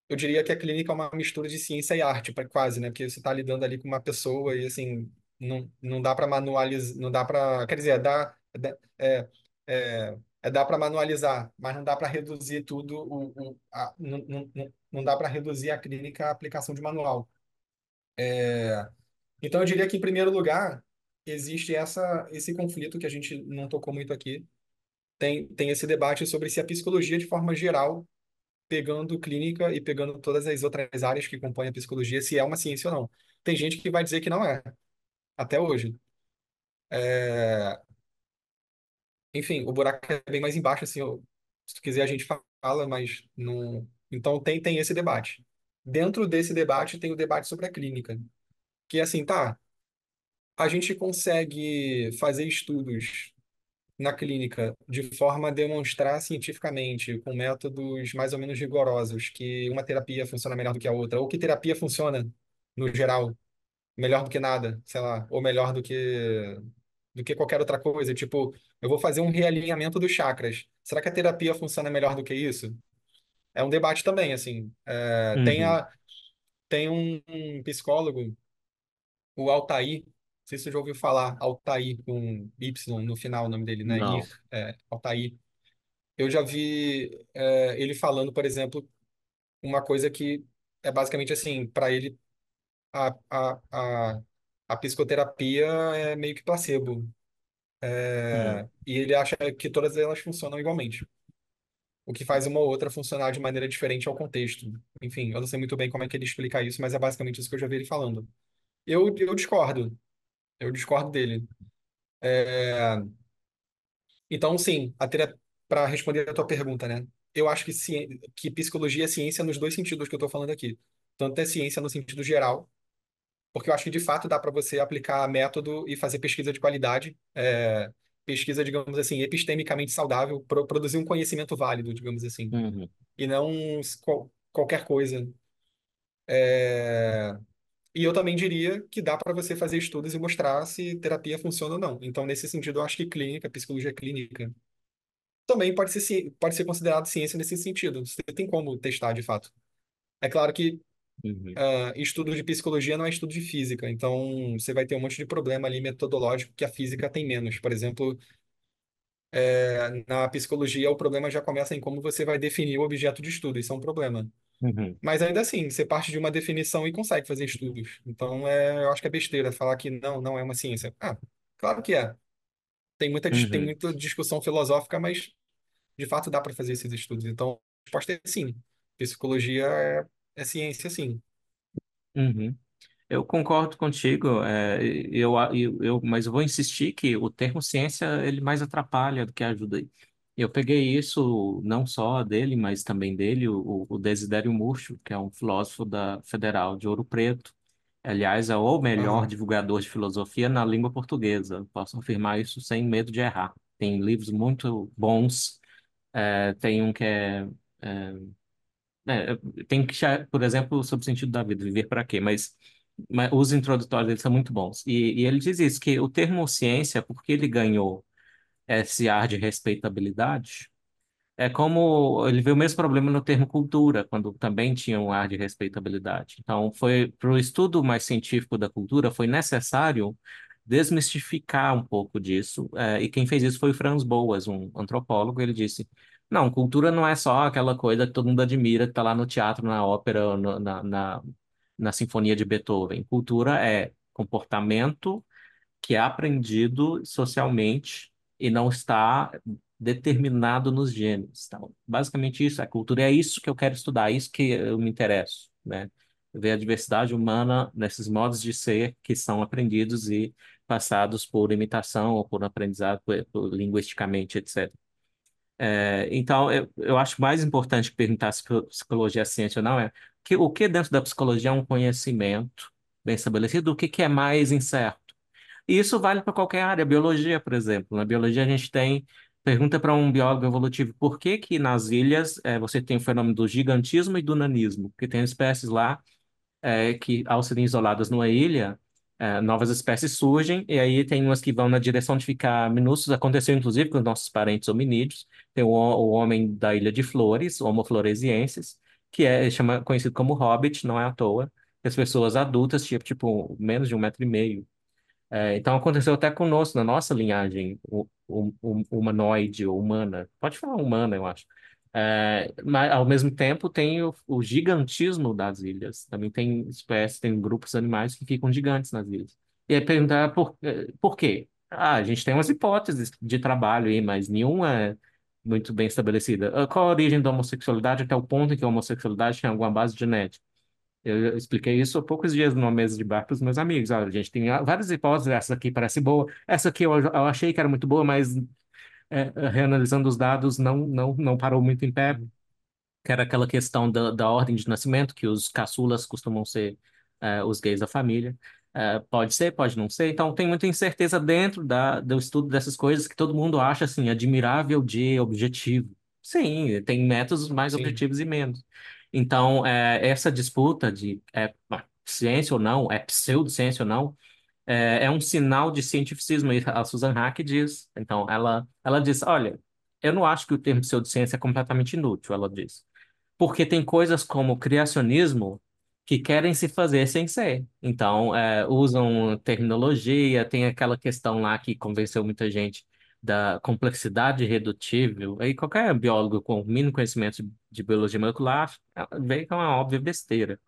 eu diria que a clínica é uma mistura de ciência e arte, quase, né? Porque você está lidando ali com uma pessoa e, assim, não, não dá para manualizar, não dá para, quer dizer, dá, dá- é, é, é dá para manualizar, mas não dá para reduzir tudo, o, o, a, não, não, não dá para reduzir a clínica à aplicação de manual. Então, eu diria que, em primeiro lugar, existe essa, esse conflito que a gente não tocou muito aqui. Tem, tem esse debate sobre se a psicologia, de forma geral, pegando clínica e pegando todas as outras áreas que compõem a psicologia, se é uma ciência ou não. Tem gente que vai dizer que não é, até hoje. É, Enfim, o buraco é bem mais embaixo, assim, se tu quiser a gente fala, mas não... Então tem, tem esse debate. Dentro desse debate tem o debate sobre a clínica, que é assim, tá, a gente consegue fazer estudos na clínica de forma a demonstrar cientificamente, com métodos mais ou menos rigorosos, que uma terapia funciona melhor do que a outra, ou que terapia funciona, no geral, melhor do que nada, sei lá, ou melhor do que do que qualquer outra coisa. Tipo, eu vou fazer um realinhamento dos chakras. Será que a terapia funciona melhor do que isso? É um debate também, assim. É, tem Uhum. a, tem um, um psicólogo, o Altair, não sei se você já ouviu falar, Altair com Y no final, o nome dele, né? Ir, Não. é, Altair. Eu já vi é, ele falando, por exemplo, uma coisa que é basicamente assim, para ele a, a, a, a psicoterapia é meio que placebo. Hum. É, e ele acha que todas elas funcionam igualmente. O que faz uma ou outra funcionar de maneira diferente ao contexto. Enfim, eu não sei muito bem como é que ele explica isso, mas é basicamente isso que eu já vi ele falando. Eu, eu discordo. Eu discordo dele. É, então, sim, para responder a tua pergunta, né? Eu acho que, ci- que psicologia é ciência nos dois sentidos que eu estou falando aqui. Tanto é ciência no sentido geral, porque eu acho que de fato dá para você aplicar método e fazer pesquisa de qualidade, é, pesquisa, digamos assim, epistemicamente saudável, pro- produzir um conhecimento válido, digamos assim, Uhum. e não qual- qualquer coisa. É, E eu também diria que dá para você fazer estudos e mostrar se terapia funciona ou não. Então, nesse sentido, eu acho que clínica, psicologia clínica, também pode ser, pode ser considerado ciência nesse sentido. Você tem como testar de fato. É claro que Uhum. ah, estudo de psicologia não é estudo de física, então você vai ter um monte de problema ali metodológico que a física tem menos. Por exemplo, eh, na psicologia, o problema já começa em como você vai definir o objeto de estudo. Isso é um problema. Uhum. Mas ainda assim, você parte de uma definição e consegue fazer estudos. Então, é, eu acho que é besteira falar que não, não é uma ciência. Ah, claro que é. Tem muita, tem Uhum. muita discussão filosófica, mas de fato dá para fazer esses estudos. Então, a resposta é sim. Psicologia é, é ciência, sim. Uhum. Eu concordo contigo, é, eu, eu, eu- mas eu vou insistir que o termo ciência ele mais atrapalha do que ajuda. Eu peguei isso não só dele, mas também dele, o, o Desidério Murcho, que é um filósofo da Federal de Ouro Preto. Aliás, é o melhor Aham. divulgador de filosofia na língua portuguesa. Posso afirmar isso sem medo de errar. Tem livros muito bons, é, tem um que é é, é, tem que, por exemplo, sobre o sentido da vida, viver para quê? Mas, mas os introdutórios deles são muito bons. E, e ele diz isso, que o termo ciência, porque ele ganhou esse ar de respeitabilidade, é como ele vê o mesmo problema no termo cultura, quando também tinha um ar de respeitabilidade. Então, foi para o estudo mais científico da cultura, foi necessário desmistificar um pouco disso. eh, e quem fez isso foi o Franz Boas, um antropólogo. Ele disse: não, cultura não é só aquela coisa que todo mundo admira, que está lá no teatro, na ópera, no- na, na, na sinfonia de Beethoven. Cultura é comportamento que é aprendido socialmente e não está determinado nos genes. Então, basicamente isso, a cultura é isso que eu quero estudar, é isso que eu me interesso, né? Ver a diversidade humana nesses modos de ser que são aprendidos e passados por imitação ou por aprendizado por, por- linguisticamente, etc. É, então, eu, eu acho mais importante perguntar se psicologia é ciência ou não é que, o que dentro da psicologia é um conhecimento bem estabelecido, o que, que é mais incerto. E isso vale para qualquer área, biologia, por exemplo. Na biologia a gente tem, pergunta para um biólogo evolutivo, por que que nas ilhas eh, você tem o fenômeno do gigantismo e do nanismo? Porque tem espécies lá eh, que, ao serem isoladas numa ilha, eh, novas espécies surgem, e aí tem umas que vão na direção de ficar minúsculas, aconteceu inclusive com os nossos parentes hominídeos, tem o, o homem da Ilha de Flores, Homo floresiensis, que é chama, conhecido como hobbit, não é à toa, as pessoas adultas, tipo, tipo menos de um metro e meio, é, então aconteceu até conosco, na nossa linhagem o, o- humanoide ou humana. Pode falar humana, eu acho. É, mas ao mesmo tempo tem o, o gigantismo das ilhas. Também tem espécies, tem grupos animais que ficam gigantes nas ilhas. E aí perguntar por, eh, por quê? Ah, a gente tem umas hipóteses de trabalho aí, mas nenhuma é muito bem estabelecida. Ah, Qual a origem da homossexualidade até o ponto em que a homossexualidade tem alguma base genética? Eu expliquei isso há poucos dias numa mesa de bar para os meus amigos. Olha, a gente tem várias hipóteses, essa aqui parece boa, essa aqui eu, eu achei que era muito boa, mas é, é, reanalisando os dados não, não, não parou muito em pé, que era aquela questão da, da ordem de nascimento, que os caçulas costumam ser é, os gays da família. É, pode ser, pode não ser. Então, tem muita incerteza dentro da, do estudo dessas coisas que todo mundo acha assim, admirável de objetivo. Sim, tem métodos mais Sim. objetivos e menos. Então, é, essa disputa de é, ciência ou não, é pseudociência ou não, é, é um sinal de cientificismo. A Susan Hack diz. Então, ela, ela diz: olha, eu não acho que o termo pseudociência é completamente inútil, ela diz. Porque tem coisas como criacionismo que querem se fazer sem ser. Então, é, usam terminologia, tem aquela questão lá que convenceu muita gente da complexidade redutível. Aí qualquer biólogo com mínimo conhecimento de biologia molecular vê que é uma óbvia besteira.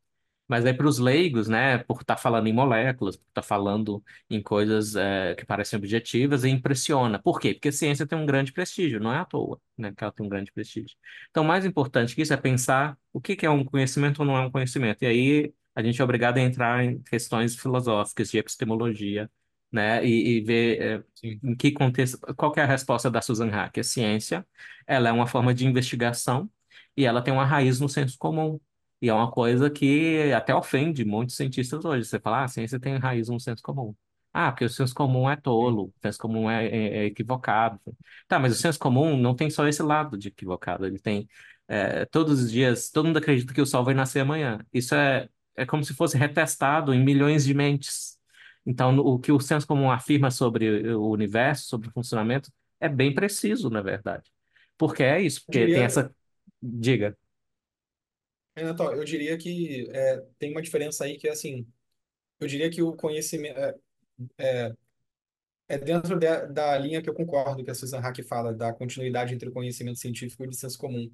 Mas aí para os leigos, né, por estar falando em moléculas, por estar falando em coisas é, que parecem objetivas, e impressiona. Por quê? Porque a ciência tem um grande prestígio, não é à toa, né, que ela tem um grande prestígio. Então, mais importante que isso é pensar o que que é um conhecimento ou não é um conhecimento. E aí a gente é obrigado a entrar em questões filosóficas de epistemologia, né, e, e ver é, em que contexto, qual que é a resposta da Susan Hack? A ciência, ela é uma forma de investigação e ela tem uma raiz no senso comum. E é uma coisa que até ofende muitos cientistas hoje. Você fala, ah, a ciência tem raiz no senso comum. Ah, porque o senso comum é tolo, o senso comum é, é- é equivocado. Tá, mas o senso comum não tem só esse lado de equivocado. Ele tem, é, todos os dias, todo mundo acredita que o sol vai nascer amanhã. Isso é, é como se fosse retestado em milhões de mentes. Então, o que o senso comum afirma sobre o universo, sobre o funcionamento, é bem preciso, na verdade. Porque é isso, porque tem diria, essa. Diga. Renato, eu diria que é, tem uma diferença aí que é assim, eu diria que o conhecimento é, é é dentro da, da linha que eu concordo que a Susan Hack fala, da continuidade entre o conhecimento científico e o de senso comum.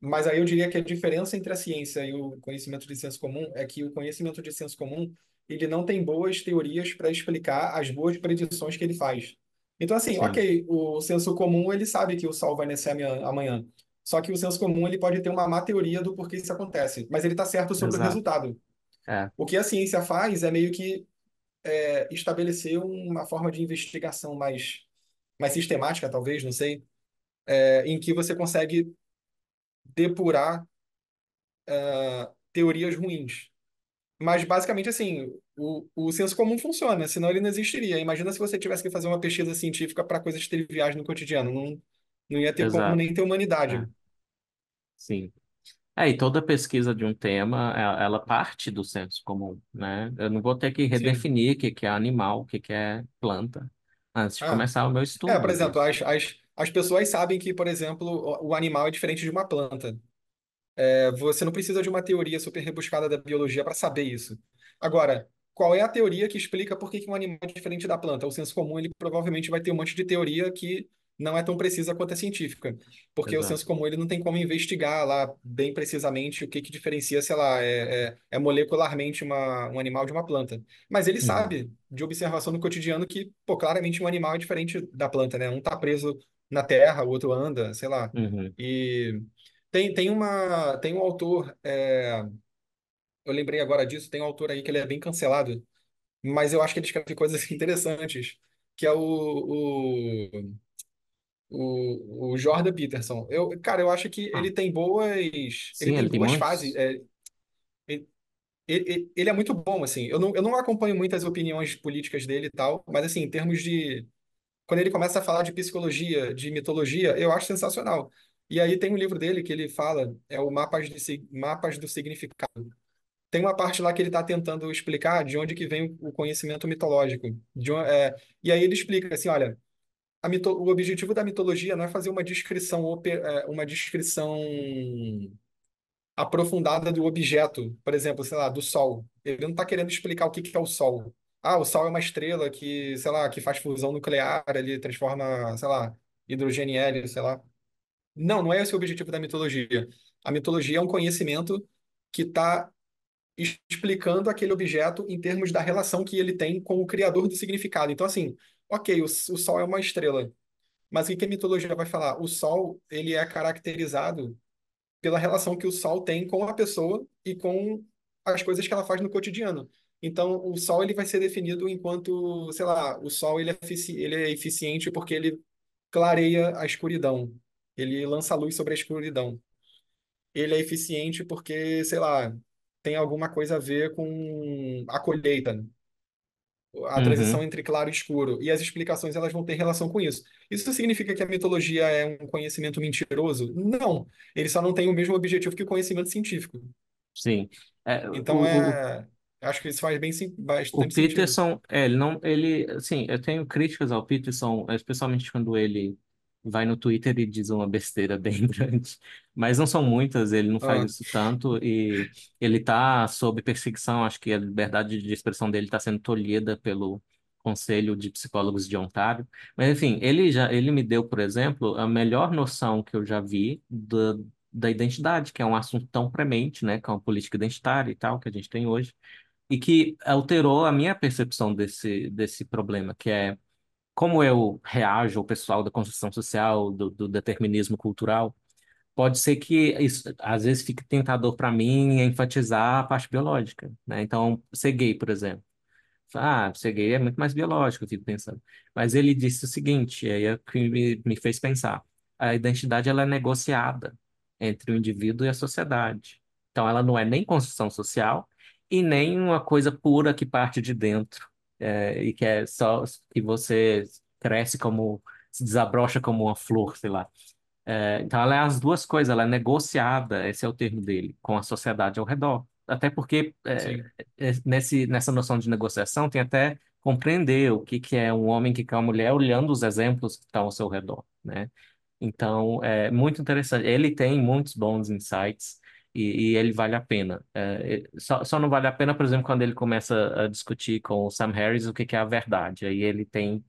Mas aí eu diria que a diferença entre a ciência e o conhecimento de senso comum é que o conhecimento de senso comum, ele não tem boas teorias para explicar as boas predições que ele faz. Então, assim, Sim, ok, o senso comum, ele sabe que o sol vai nascer amanhã. Só que o senso comum, ele pode ter uma má teoria do porquê isso acontece, mas ele está certo sobre o exato. resultado. É. O que a ciência faz é meio que é, estabelecer uma forma de investigação mais, mais sistemática, talvez, não sei, é, em que você consegue depurar teorias ruins. Mas basicamente assim, o, o senso comum funciona, senão ele não existiria. Imagina se você tivesse que fazer uma pesquisa científica para coisas triviais no cotidiano, não, não ia ter como Exato. nem ter É, humanidade. sim. É, e toda pesquisa de um tema, é- ela parte do senso comum, né? Eu não vou ter que Sim. redefinir o que que é animal, o que que é planta, antes de Ah, começar o meu é, por estudo exemplo, as, as, as pessoas sabem que, por exemplo, o, o animal é diferente de uma planta. Você não precisa de uma teoria super rebuscada da biologia para saber isso. Agora, qual é a teoria que explica por que que um animal é diferente da planta? O senso comum, ele provavelmente vai ter um monte de teoria que não é tão precisa quanto a científica, porque o senso comum ele não tem como investigar lá bem precisamente o que que diferencia, sei lá, é, é, é molecularmente uma, um animal de uma planta. Mas ele Uhum, sabe de observação no cotidiano que, pô, claramente um animal é diferente da planta, né? Um tá preso na terra, o outro anda, sei lá. uhum. E tem, tem uma, tem um autor, é, eu lembrei agora disso, tem um autor aí que ele é bem cancelado, mas eu acho que ele escreve coisas [LAUGHS] interessantes, que é o, o, o, o Jordan Peterson. Eu, cara, eu acho que Ah, ele tem boas, ele sim, tem ele tem duas fases. é, ele, ele, ele é muito bom, assim. Eu não, eu não acompanho muitas opiniões políticas dele e tal, mas assim, em termos de quando ele começa a falar de psicologia, de mitologia, eu acho sensacional. E aí tem um livro dele que ele fala, é o Mapas, de, Mapas do Significado. Tem uma parte lá que ele está tentando explicar de onde que vem o conhecimento mitológico. De, é, e aí ele explica assim, olha, mito, o objetivo da mitologia não é fazer uma descrição, é, uma descrição aprofundada do objeto, por exemplo, sei lá, do Sol. Ele não está querendo explicar o que que é o Sol. Ah, o Sol é uma estrela que, sei lá, que faz fusão nuclear, ele transforma, sei lá, hidrogênio hélio, sei lá. Não, não é esse o objetivo da mitologia. A mitologia é um conhecimento que está explicando aquele objeto em termos da relação que ele tem com o criador do significado. Então, assim, ok, o, o Sol é uma estrela, mas o que a mitologia vai falar? O Sol, ele é caracterizado pela relação que o Sol tem com a pessoa e com as coisas que ela faz no cotidiano. Então, o Sol ele vai ser definido enquanto, sei lá, o Sol ele é, ele é eficiente porque ele clareia a escuridão. Ele lança luz sobre a escuridão. Ele é eficiente porque, sei lá, tem alguma coisa a ver com a colheita. A transição Uhum, entre claro e escuro. E as explicações elas vão ter relação com isso. Isso significa que a mitologia é um conhecimento mentiroso? Não. Ele só não tem o mesmo objetivo que o conhecimento científico. sim. É, Então o, é, acho que isso faz bem, sim- O bastante sentido. Peterson, é, ele não, ele, assim, eu tenho críticas ao Peterson, especialmente quando ele vai no Twitter e diz uma besteira bem [LAUGHS] grande, mas não são muitas, ele não faz Ah, isso tanto e ele está sob perseguição, acho que a liberdade de expressão dele está sendo tolhida pelo Conselho de Psicólogos de Ontário, mas enfim, ele já, ele me deu, por exemplo, a melhor noção que eu já vi da, da identidade, que é um assunto tão premente, né, com a política identitária e tal, que a gente tem hoje e que alterou a minha percepção desse, desse problema, que é como eu reajo ao pessoal da construção social, do, do determinismo cultural. Pode ser que isso, às vezes, fique tentador para mim enfatizar a parte biológica, né? Então, ser gay, por exemplo. Ah, ser gay é muito mais biológico, eu fico pensando. Mas ele disse o seguinte, aí é que me, me fez pensar. A identidade ela é negociada entre o indivíduo e a sociedade. Então, ela não é nem construção social e nem uma coisa pura que parte de dentro é, e que é só que você cresce como, se desabrocha como uma flor, sei lá. É, então, ela é as duas coisas, ela é negociada, esse é o termo dele, com a sociedade ao redor. Até porque é, é, nesse, nessa noção de negociação tem até compreender o que, que é um homem, o que, que é uma mulher, olhando os exemplos que estão ao seu redor, né? Então, é muito interessante. Ele tem muitos bons insights e, e ele vale a pena. É, é, só, só não vale a pena, por exemplo, quando ele começa a discutir com o Sam Harris o que, que é a verdade. Aí ele tem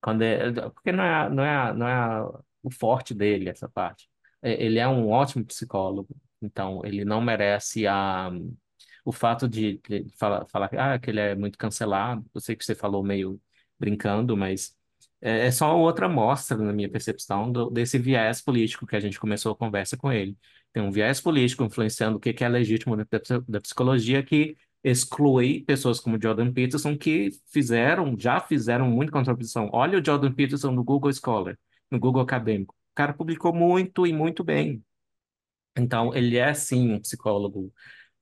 quando é, porque não é, não é, não é o forte dele, essa parte. É, Ele é um ótimo psicólogo, então ele não merece a, o fato de, falar, falar ah, que ele é muito cancelado. Eu sei que você falou meio brincando, mas é, é só outra mostra, na minha percepção, do, desse viés político que a gente começou a conversa com ele. Tem um viés político influenciando o que que é legítimo dentro da da psicologia que exclui pessoas como Jordan Peterson que fizeram, já fizeram muita contribuição. Olha o Jordan Peterson no Google Scholar, no Google Acadêmico. O cara publicou muito e muito bem. Então, ele é sim um psicólogo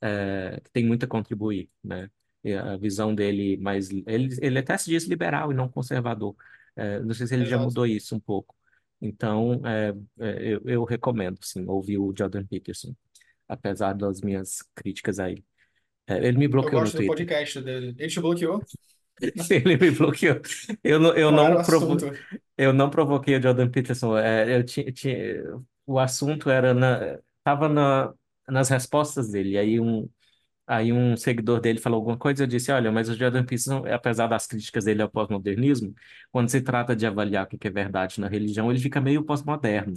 é, que tem muito a contribuir, né? E a visão dele, mas ele, ele até se diz liberal e não conservador. É, não sei se ele já Exato. mudou isso um pouco. Então, é, é, eu, eu recomendo, sim, ouvir o Jordan Peterson, apesar das minhas críticas a ele. É, ele me bloqueou no gosto do podcast dele. Ele te bloqueou? [LAUGHS] Ele me bloqueou. Eu não, eu Qual não, provo, eu não provoquei o Jordan Peterson. É, eu tinha, tinha, o assunto era na, tava na, nas respostas dele. Aí um, aí um seguidor dele falou alguma coisa. Eu disse: Olha, mas o Jordan Peterson, apesar das críticas dele ao pós-modernismo, quando se trata de avaliar o que é verdade na religião, ele fica meio pós-moderno.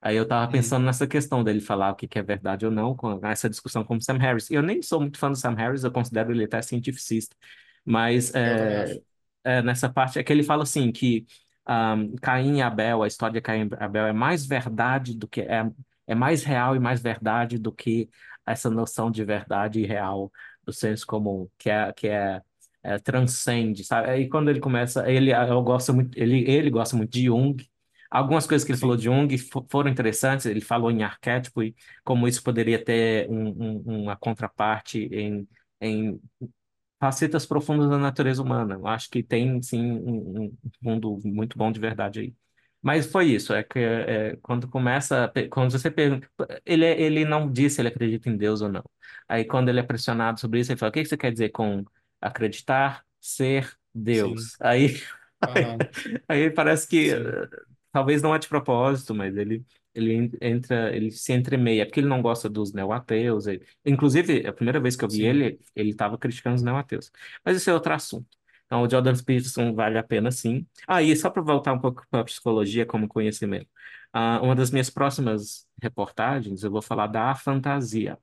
Aí eu tava Hum, pensando nessa questão dele falar o que que é verdade ou não, com essa discussão com o Sam Harris. Eu nem sou muito fã do Sam Harris, eu considero ele até cientificista, mas é, acho. é, nessa parte é que ele fala assim que um, Caim e Abel, a história de Caim e Abel é mais verdade do que é, é mais real e mais verdade do que essa noção de verdade real do senso comum, que é que é, é, transcende, sabe? Aí quando ele começa, ele eu gosto muito, ele ele gosta muito de Jung Algumas coisas que ele falou de Jung fo- foram interessantes. Ele falou em arquétipo e como isso poderia ter um- um- uma contraparte em, em facetas profundas da natureza humana. Eu acho que tem, sim, um, um mundo muito bom de verdade aí. Mas foi isso, é que é, quando começa, quando você pergunta, ele, ele não disse se ele acredita em Deus ou não. Aí quando ele é pressionado sobre isso, ele fala, o que você quer dizer com acreditar, ser. Deus? Aí, [LAUGHS] aí, aí parece que sim, eh, talvez não é de propósito, mas ele, ele en- entra, ele se entremeia, porque ele não gosta dos neo-ateus. ele- Inclusive, a primeira vez que eu vi sim, ele, ele estava criticando os neo-ateus. Mas isso é outro assunto. Então, o Jordan Peterson vale a pena sim. Ah, e só para voltar um pouco para a psicologia como conhecimento. Ah, uma das minhas próximas reportagens, eu vou falar da fantasia,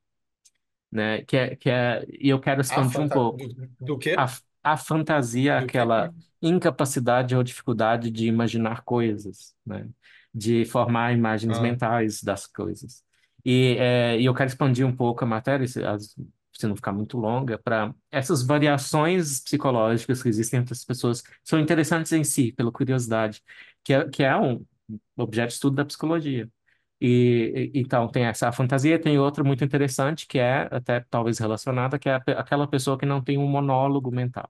né? Que é, que é, e eu quero expandir um pouco. do, do quê? A, a fantasia, é Do quê? aquela incapacidade ou dificuldade de imaginar coisas, né? De formar imagens Ah, mentais das coisas. E, é, e eu quero expandir um pouco a matéria, se, as- se não ficar muito longa, para essas variações psicológicas que existem entre as pessoas, são interessantes em si, pela curiosidade, que é, que é um objeto de estudo da psicologia. E, e- então tem essa fantasia, tem outra muito interessante que é até talvez relacionada, que é aquela pessoa que não tem um monólogo mental.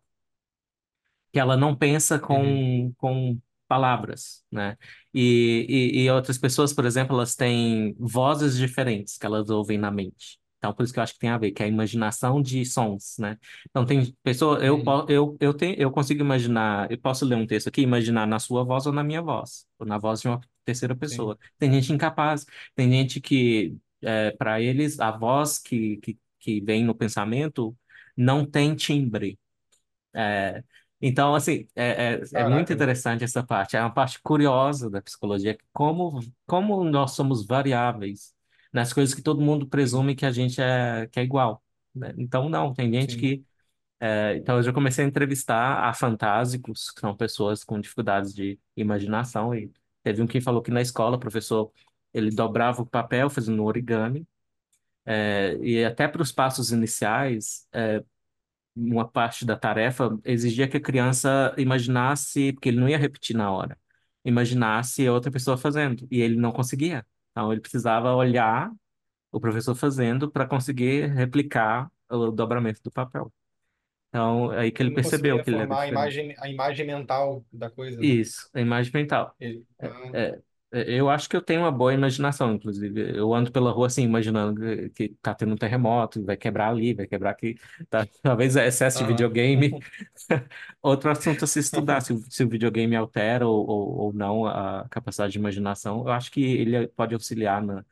que ela não pensa Uhum. com, com palavras, né? E, e, e outras pessoas, por exemplo, elas têm vozes diferentes que elas ouvem na mente. Então, por isso que eu acho que tem a ver, que é a imaginação de sons, né? Então, tem pessoa, eu, eu, eu, tenho, eu consigo imaginar, eu posso ler um texto aqui, imaginar na sua voz ou na minha voz, ou na voz de uma terceira Sim. pessoa. Tem gente incapaz, tem gente que, é, para eles, a voz que, que, que vem no pensamento não tem timbre. É, então, assim, é, é, é muito interessante essa parte. É uma parte curiosa da psicologia, como, como nós somos variáveis nas coisas que todo mundo presume que a gente é, que é igual, né? Então, não, tem gente Sim. que... é, então, eu já comecei a entrevistar afantásicos, que são pessoas com dificuldades de imaginação, e teve um que falou que na escola, o professor, ele dobrava o papel fazendo origami, é, e até para os passos iniciais, uma parte da tarefa exigia que a criança imaginasse, porque ele não ia repetir na hora, imaginasse a outra pessoa fazendo, e ele não conseguia. Então ele precisava olhar o professor fazendo para conseguir replicar o dobramento do papel. Então, é aí que ele Ele percebeu que ele era a imagem, a imagem mental da coisa, né? Isso, a imagem mental. Ele, É, ah, é, eu acho que eu tenho uma boa imaginação, inclusive. Eu ando pela rua assim, imaginando que, que tá tendo um terremoto, vai quebrar ali, vai quebrar aqui. Tá? [LAUGHS] Talvez é excesso de aham. videogame. [LAUGHS] Outro assunto a se estudar, se, o- se o videogame altera ou, ou, ou não a capacidade de imaginação. Eu acho que ele pode auxiliar na.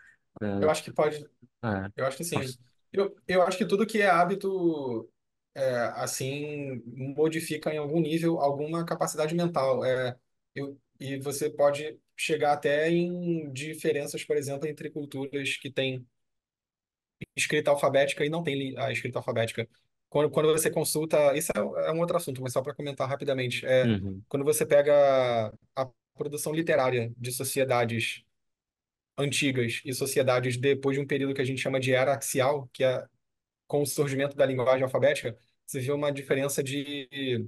Eu acho que pode, na- eu acho que é, sim. Eu, eu acho que tudo que é hábito, é, assim, modifica em algum nível alguma capacidade mental. É, eu, e você pode chegar até em diferenças, por exemplo, entre culturas que têm escrita alfabética e não tem li- a escrita alfabética. Quando, quando você consulta, isso é, é um outro assunto, mas só para comentar rapidamente, é uhum, quando você pega a produção literária de sociedades antigas e sociedades depois de um período que a gente chama de era axial, que é com o surgimento da linguagem alfabética, você vê uma diferença de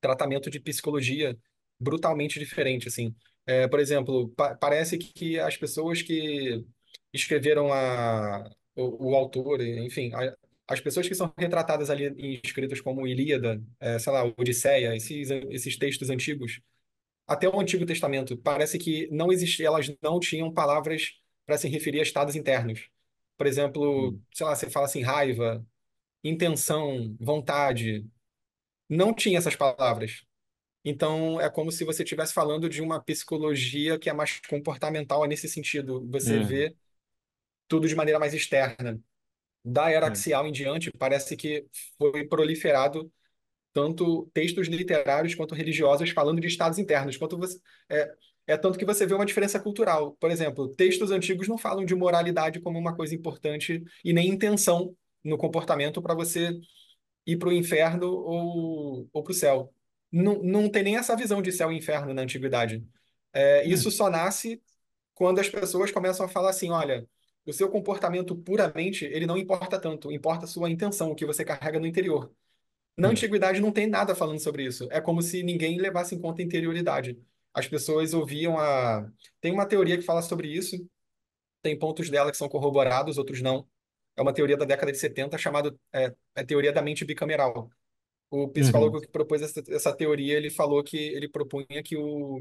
tratamento de psicologia brutalmente diferente, assim. É, por exemplo, pa- parece que as pessoas que escreveram a, o, o autor, enfim, a- as pessoas que são retratadas ali em escritos como Ilíada, é, sei lá, Odisseia, esses, esses textos antigos, até o Antigo Testamento, parece que não existia, elas não tinham palavras para se referir a estados internos. Por exemplo, uhum, sei lá, você fala assim, raiva, intenção, vontade, não tinha essas palavras. Então, é como se você estivesse falando de uma psicologia que é mais comportamental nesse sentido. Você uhum, vê tudo de maneira mais externa. Da era uhum, axial em diante, parece que foi proliferado tanto textos literários quanto religiosos falando de estados internos. Quanto você, é, é tanto que você vê uma diferença cultural. Por exemplo, textos antigos não falam de moralidade como uma coisa importante e nem intenção no comportamento para você ir para o inferno ou, ou para o céu. Não, não tem nem essa visão de céu e inferno na antiguidade. É, uhum, isso só nasce quando as pessoas começam a falar assim, olha, o seu comportamento puramente, ele não importa tanto, importa a sua intenção, o que você carrega no interior. Na uhum, antiguidade não tem nada falando sobre isso. É como se ninguém levasse em conta a interioridade. As pessoas ouviam a. Tem uma teoria que fala sobre isso, tem pontos dela que são corroborados, outros não. É uma teoria da década de 70 chamada é, é teoria da mente bicameral. O uhum, psicólogo que propôs essa, essa teoria, ele falou que ele propunha que o,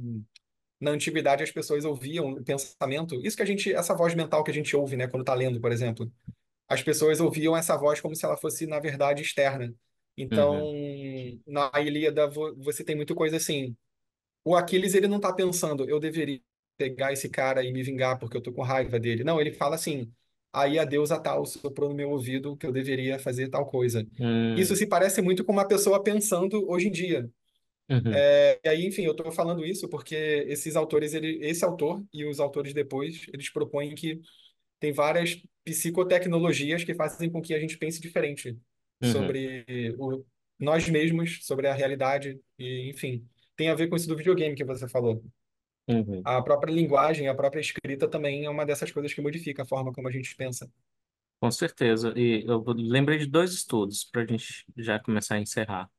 na antiguidade as pessoas ouviam o pensamento, isso que a gente, essa voz mental que a gente ouve, né, quando está lendo, por exemplo. As pessoas ouviam essa voz como se ela fosse, na verdade, externa. uhum, Então, na Ilíada, vo- você tem muita coisa assim. O Aquiles, ele não está pensando, eu deveria pegar esse cara e me vingar porque eu tô com raiva dele. Não, ele fala assim, aí a deusa tal soprou no meu ouvido que eu deveria fazer tal coisa. Isso uhum, se parece muito com uma pessoa pensando hoje em dia. uhum, E aí, enfim, eu estou falando isso porque esses autores, ele, esse autor e os autores depois, eles propõem que tem várias psicotecnologias que fazem com que a gente pense diferente uhum, sobre o, nós mesmos, sobre a realidade, e, enfim. Tem a ver com isso do videogame que você falou. Uhum. A própria linguagem, a própria escrita também é uma dessas coisas que modifica a forma como a gente pensa. Com certeza. E eu lembrei de dois estudos para a gente já começar a encerrar.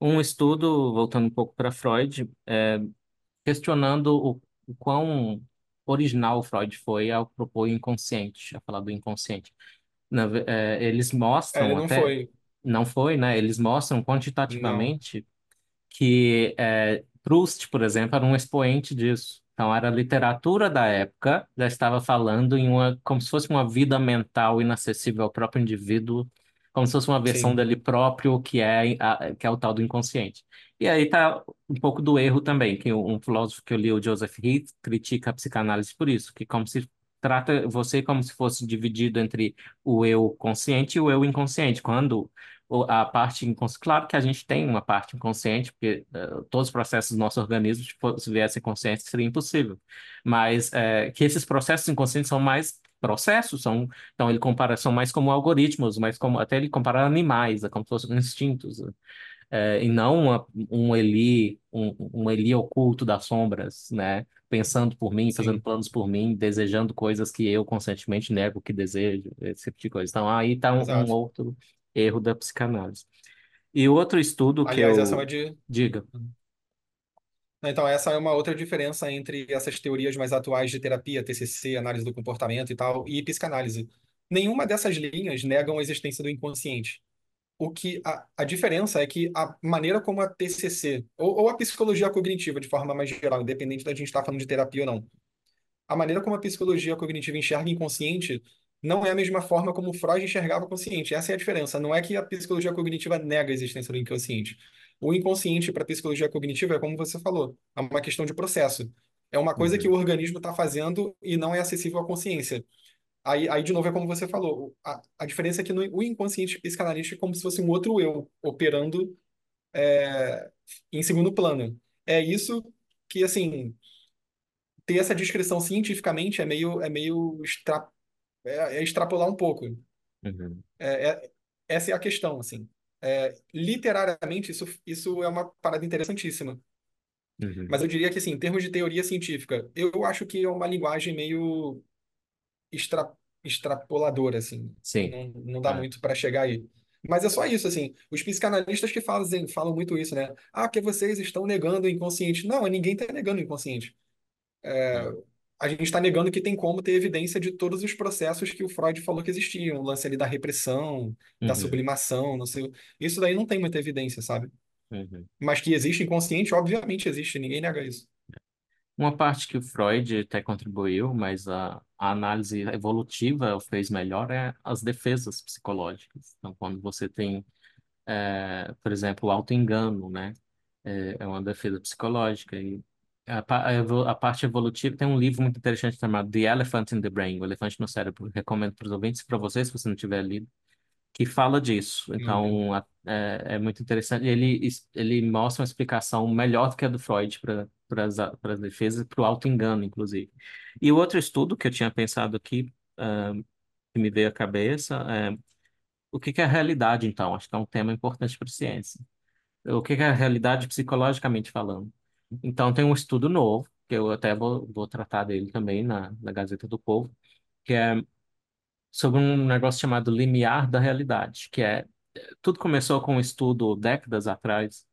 Um estudo, voltando um pouco para Freud, é, questionando o, o quão original Freud foi ao propor o inconsciente, a falar do inconsciente. Na é, eles É, ele mostram não até, foi, não foi, né? Eles mostram não. quantitativamente que é, Proust, por exemplo, era um expoente disso. Então, era a literatura da época, já estava falando em uma, como se fosse uma vida mental inacessível ao próprio indivíduo, como se fosse uma versão Sim, dele próprio, que é, a- que é o tal do inconsciente. E aí tá um pouco do erro também, que um filósofo que eu li, o Joseph Heath, critica a psicanálise por isso, que como se trata você como se fosse dividido entre o eu consciente e o eu inconsciente, quando a parte inconsciente. Claro que a gente tem uma parte inconsciente, porque eh, todos os processos do nosso organismo, se se viessem conscientes, seria impossível. Mas eh, que esses processos inconscientes são mais processos, são, então ele compara, são mais como algoritmos, mas como até ele compara animais, é como se fossem instintos, eh, e não uma, um Eli, um, um Eli oculto das sombras, né? Pensando por mim, fazendo sim, planos por mim, desejando coisas que eu conscientemente nego que desejo, esse tipo de coisa. Então, aí está um um outro erro da psicanálise. E outro estudo que Aliás, essa é uma eu de. diga, Então, essa é uma outra diferença entre essas teorias mais atuais de terapia, TCC, análise do comportamento e tal, e psicanálise. Nenhuma dessas linhas negam a existência do inconsciente. O que a, a diferença é que a maneira como a TCC, ou, ou a psicologia cognitiva, de forma mais geral, independente da gente estar falando de terapia ou não, a maneira como a psicologia cognitiva enxerga o inconsciente não é a mesma forma como Freud enxergava o consciente. Essa é a diferença. Não é que a psicologia cognitiva nega a existência do inconsciente. O inconsciente para a psicologia cognitiva é como você falou, é uma questão de processo. É uma coisa que o Uhum, organismo está fazendo e não é acessível à consciência. Aí, aí, de novo, é como você falou. A, a diferença é que no, o inconsciente psicanalítico é como se fosse um outro eu operando é, em segundo plano. É isso que, assim, ter essa descrição cientificamente é meio, é meio extra, é, é extrapolar um pouco. uhum, É, é- essa é a questão, assim. É, literariamente, isso, isso é uma parada interessantíssima. uhum. Mas eu diria que, assim, em termos de teoria científica, eu acho que é uma linguagem meio extra, extrapoladora, assim. Sim, Não, não dá é, muito para chegar aí. Mas é só isso, assim. Os psicanalistas que fazem, falam muito isso, né? Ah, que vocês estão negando o inconsciente. Não, ninguém está negando o inconsciente. é, A gente está negando que tem como ter evidência de todos os processos que o Freud falou que existiam, o lance ali da repressão, da uhum, sublimação, não sei. Isso daí não tem muita evidência, sabe? uhum. Mas que existe inconsciente, obviamente existe, ninguém nega isso. Uma parte que o Freud até contribuiu, mas a, a análise evolutiva fez melhor é as defesas psicológicas. Então, quando você tem, é, por exemplo, o auto-engano, né? É, é uma defesa psicológica. E a, a parte evolutiva tem um livro muito interessante chamado The Elephant in the Brain, o elefante no cérebro. Recomendo para os ouvintes, para vocês, se você não tiver lido. que fala disso. Então, a- é, é muito interessante. Ele, ele mostra uma explicação melhor do que a do Freud para para as defesas, para o auto-engano, inclusive. E o outro estudo que eu tinha pensado aqui, ah, que me veio à cabeça, é o que que é a realidade, então? Acho que é um tema importante para a ciência. O que que é a realidade psicologicamente falando? Então, tem um estudo novo, que eu até vou, vou tratar dele também na, na Gazeta do Povo, que é sobre um negócio chamado limiar da realidade, que é tudo começou com um estudo décadas atrás,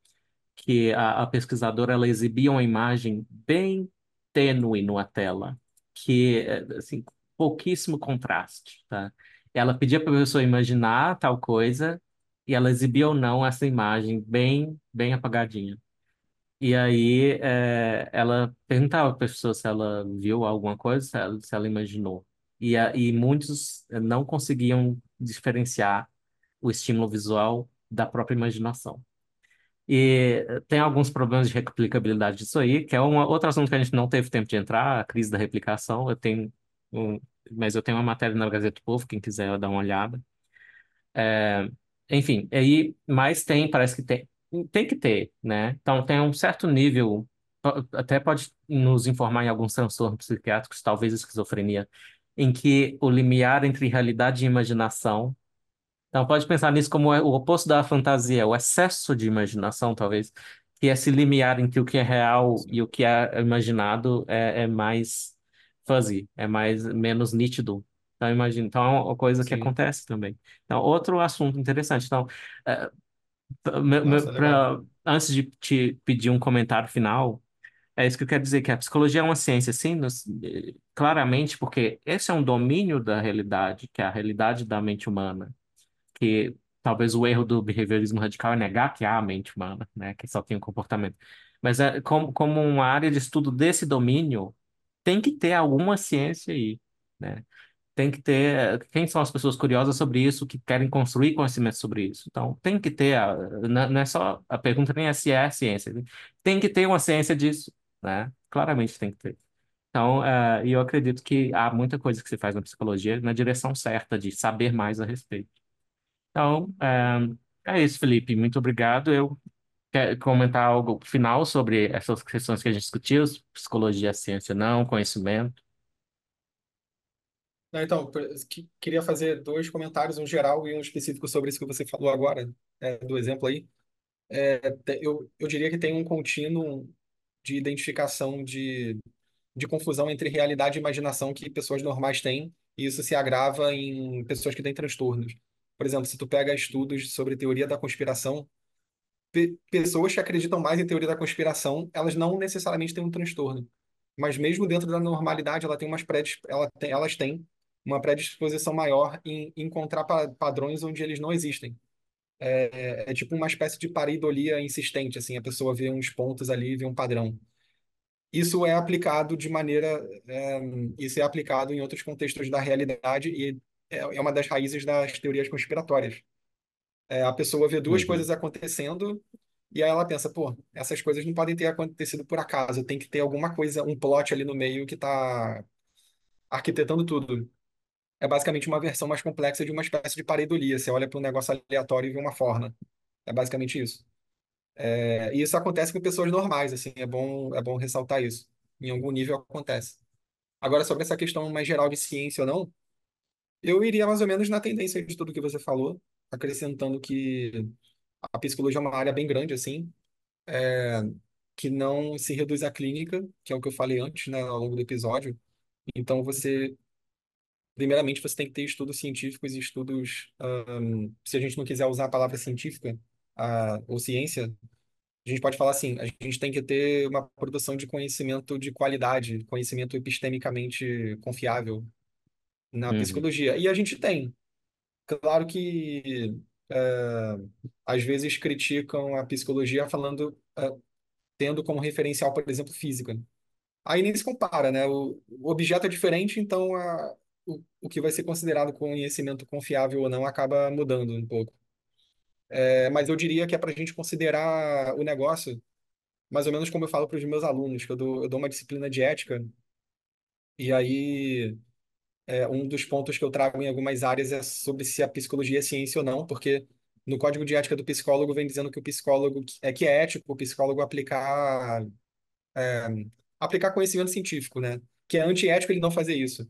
que a, a pesquisadora ela exibia uma imagem bem tênue numa tela, que é, assim, pouquíssimo contraste, tá? Ela pedia para a pessoa imaginar tal coisa e ela exibia ou não essa imagem bem bem apagadinha. E aí é, ela perguntava para a pessoa se ela viu alguma coisa, se ela, se ela imaginou. E, a, e muitos eh, não conseguiam diferenciar o estímulo visual da própria imaginação. E eh, tem alguns problemas de replicabilidade disso aí, que é um outro assunto que a gente não teve tempo de entrar, a crise da replicação. Eu tenho um, mas eu tenho uma matéria na Gazeta do Povo, quem quiser dar uma olhada. É, enfim, aí, mas tem, parece que tem, tem que ter, né? Então tem um certo nível, po- até pode nos informar em alguns transtornos psiquiátricos, talvez esquizofrenia, em que o limiar entre realidade e imaginação. Então pode pensar nisso como é o oposto da fantasia, o excesso de imaginação, talvez, que esse limiar entre o que é real e o que é imaginado é, é mais fuzzy, é mais menos nítido. Então imagina, então é uma coisa que Sim. acontece também. Então outro assunto interessante. Então, é, meu- Nossa, pra- antes de te pedir um comentário final, é isso que eu quero dizer, que a psicologia é uma ciência, sim, nos- eh, claramente, porque esse é um domínio da realidade, que é a realidade da mente humana talvez o erro do behaviorismo radical é negar que há a mente humana, né? Que só tem o comportamento. Mas é, como, como uma área de estudo desse domínio, tem que ter alguma ciência aí, né? Tem que ter. Quem são as pessoas curiosas sobre isso, que querem construir conhecimento sobre isso? Então, tem que ter. a- não é só. A pergunta nem é se é ciência. né? Tem que ter uma ciência disso, né? Claramente tem que ter. Então, e eu acredito que há muita coisa que se faz na psicologia na direção certa, de saber mais a respeito. Então, é, é isso, Felipe. Muito obrigado. Eu quero comentar algo final sobre essas questões que a gente discutiu, psicologia, ciência, não, conhecimento. Então, queria fazer dois comentários, um geral e um específico sobre isso que você falou agora, é, do exemplo aí. É, eu, eu diria que tem um contínuo de identificação de, de confusão entre realidade e imaginação que pessoas normais têm, e isso se agrava em pessoas que têm transtornos. Por exemplo, se tu pega estudos sobre teoria da conspiração, pe- pessoas que acreditam mais em teoria da conspiração, elas não necessariamente têm um transtorno. Mas mesmo dentro da normalidade, ela tem umas predis- ela tem, elas têm uma predisposição maior em encontrar pa- padrões onde eles não existem. É, é tipo uma espécie de pareidolia insistente, assim, a pessoa vê uns pontos ali e vê um padrão. Isso é aplicado de maneira, é, isso é aplicado em outros contextos da realidade e é é uma das raízes das teorias conspiratórias. É, a pessoa vê duas Uhum, coisas acontecendo e aí ela pensa, pô, essas coisas não podem ter acontecido por acaso, tem que ter alguma coisa, um plot ali no meio que está arquitetando tudo. É basicamente uma versão mais complexa de uma espécie de pareidolia. Você olha para um negócio aleatório e vê uma forma. É basicamente isso. É, e isso acontece com pessoas normais, assim, é bom, é bom ressaltar isso. Em algum nível acontece. Agora, sobre essa questão mais geral de ciência ou não, eu iria mais ou menos na tendência de tudo que você falou, acrescentando que a psicologia é uma área bem grande, assim, que não se reduz à clínica, que é o que eu falei antes, né, ao longo do episódio. Então, você, primeiramente, você tem que ter estudos científicos e estudos, ahn, se a gente não quiser usar a palavra científica, a, ou ciência, a gente pode falar assim, a gente tem que ter uma produção de conhecimento de qualidade, conhecimento epistemicamente confiável na uhum, psicologia. E a gente tem. Claro que é, às vezes criticam a psicologia falando, é, tendo como referencial, por exemplo, física. Aí nem se compara, né? O, o objeto é diferente, então a, o, que vai ser considerado conhecimento confiável ou não acaba mudando um pouco. É, mas eu diria que é para a gente considerar o negócio mais ou menos como eu falo para os meus alunos, que eu dou, eu dou uma disciplina de ética, e aí é, um dos pontos que eu trago em algumas áreas é sobre se a psicologia é ciência ou não, porque no código de ética do psicólogo vem dizendo que o psicólogo é que é ético o psicólogo aplicar aplicar conhecimento científico, né? Que é antiético ele não fazer isso.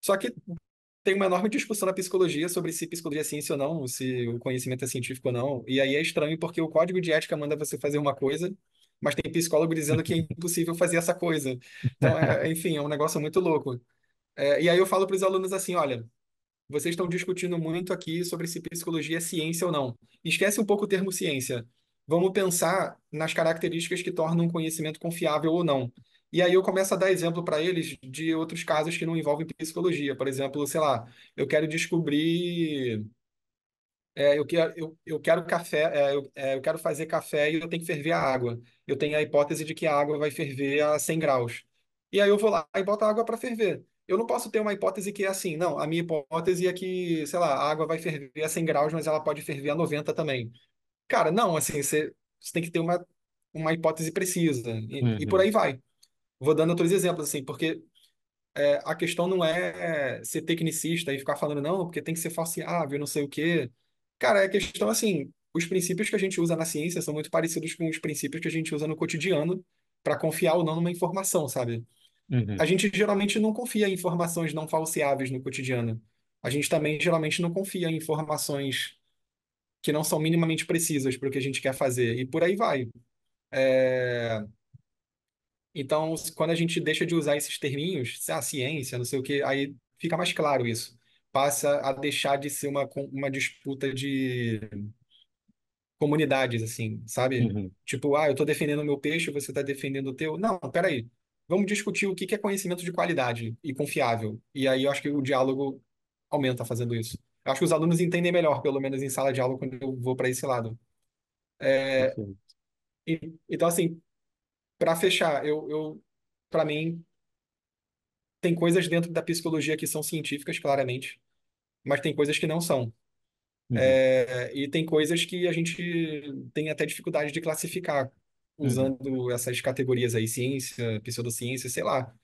Só que tem uma enorme discussão na psicologia sobre se psicologia é ciência ou não, se o conhecimento é científico ou não. E aí é estranho porque o código de ética manda você fazer uma coisa, mas tem psicólogo dizendo que é impossível fazer essa coisa. Então, é, [LAUGHS] enfim, é um negócio muito louco. É, e aí eu falo para os alunos assim, olha, vocês estão discutindo muito aqui sobre se psicologia é ciência ou não. Esquece um pouco o termo ciência. Vamos pensar nas características que tornam um conhecimento confiável ou não. E aí eu começo a dar exemplo para eles de outros casos que não envolvem psicologia. Por exemplo, sei lá, eu quero descobrir é, eu quero, eu, eu quero café, é, eu, é, eu quero fazer café e eu tenho que ferver a água. Eu tenho a hipótese de que a água vai ferver a 100 graus. E aí eu vou lá e boto a água para ferver. Eu não posso ter uma hipótese que é assim, não. A minha hipótese é que, sei lá, a água vai ferver a 100 graus, mas ela pode ferver a 90 também. Cara, não, assim, você, você tem que ter uma, uma hipótese precisa. E, e por uhum, aí vai. Vou dando outros exemplos, assim, porque é, a questão não é ser tecnicista e ficar falando, não, porque tem que ser falseável, não sei o quê. Cara, é questão assim, os princípios que a gente usa na ciência são muito parecidos com os princípios que a gente usa no cotidiano para confiar ou não numa informação, sabe? A uhum, gente geralmente não confia em informações não falseáveis no cotidiano. A gente também geralmente não confia em informações que não são minimamente precisas para o que a gente quer fazer. E por aí vai. É, Então, quando a gente deixa de usar esses terminhos, a ciência, não sei o quê, aí fica mais claro isso. Passa a deixar de ser uma, uma disputa de comunidades, assim, sabe? uhum, Tipo, ah, eu estou defendendo o meu peixe, você está defendendo o teu. Não, peraí. Vamos discutir o que que é conhecimento de qualidade e confiável. E aí eu acho que o diálogo aumenta fazendo isso. acho que os alunos entendem melhor, pelo menos em sala de aula, quando eu vou para esse lado. E- então, assim, para fechar, eu, eu para mim, tem coisas dentro da psicologia que são científicas, claramente, mas tem coisas que não são. Uhum, É, e tem coisas que a gente tem até dificuldade de classificar, uhum, usando essas categorias aí, ciência, pseudociência, sei lá.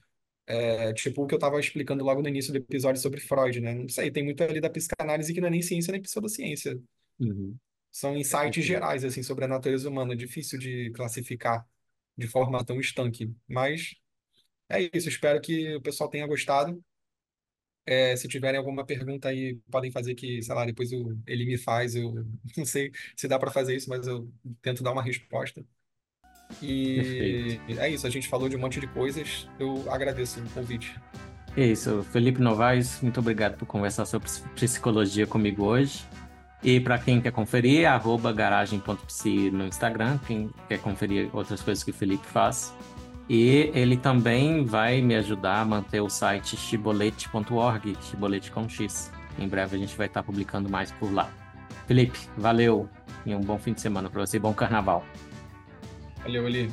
É, tipo o que eu estava explicando logo no início do episódio sobre Freud, né? Não sei, tem muito ali da psicanálise que não é nem ciência nem pseudociência. uhum, São insights gerais, assim, sobre a natureza humana. Difícil de classificar de forma tão estanque. Mas é isso, espero que o pessoal tenha gostado. É, se tiverem alguma pergunta aí, podem fazer que, sei lá, depois eu- ele me faz. Eu [LAUGHS] não sei se dá para fazer isso, mas eu tento dar uma resposta. Perfeito. E é isso, a gente falou de um monte de coisas. Eu agradeço o convite. É isso, Felipe Novaes, muito obrigado por conversar sobre psicologia comigo hoje. E para quem quer conferir, arroba garagem.psi no Instagram, quem quer conferir outras coisas que o Felipe faz. E ele também vai me ajudar a manter o site chibolete.org, chibolete com X. Em breve a gente vai estar publicando mais por lá. Felipe, valeu e um bom fim de semana para você e bom carnaval. Valeu, Eli.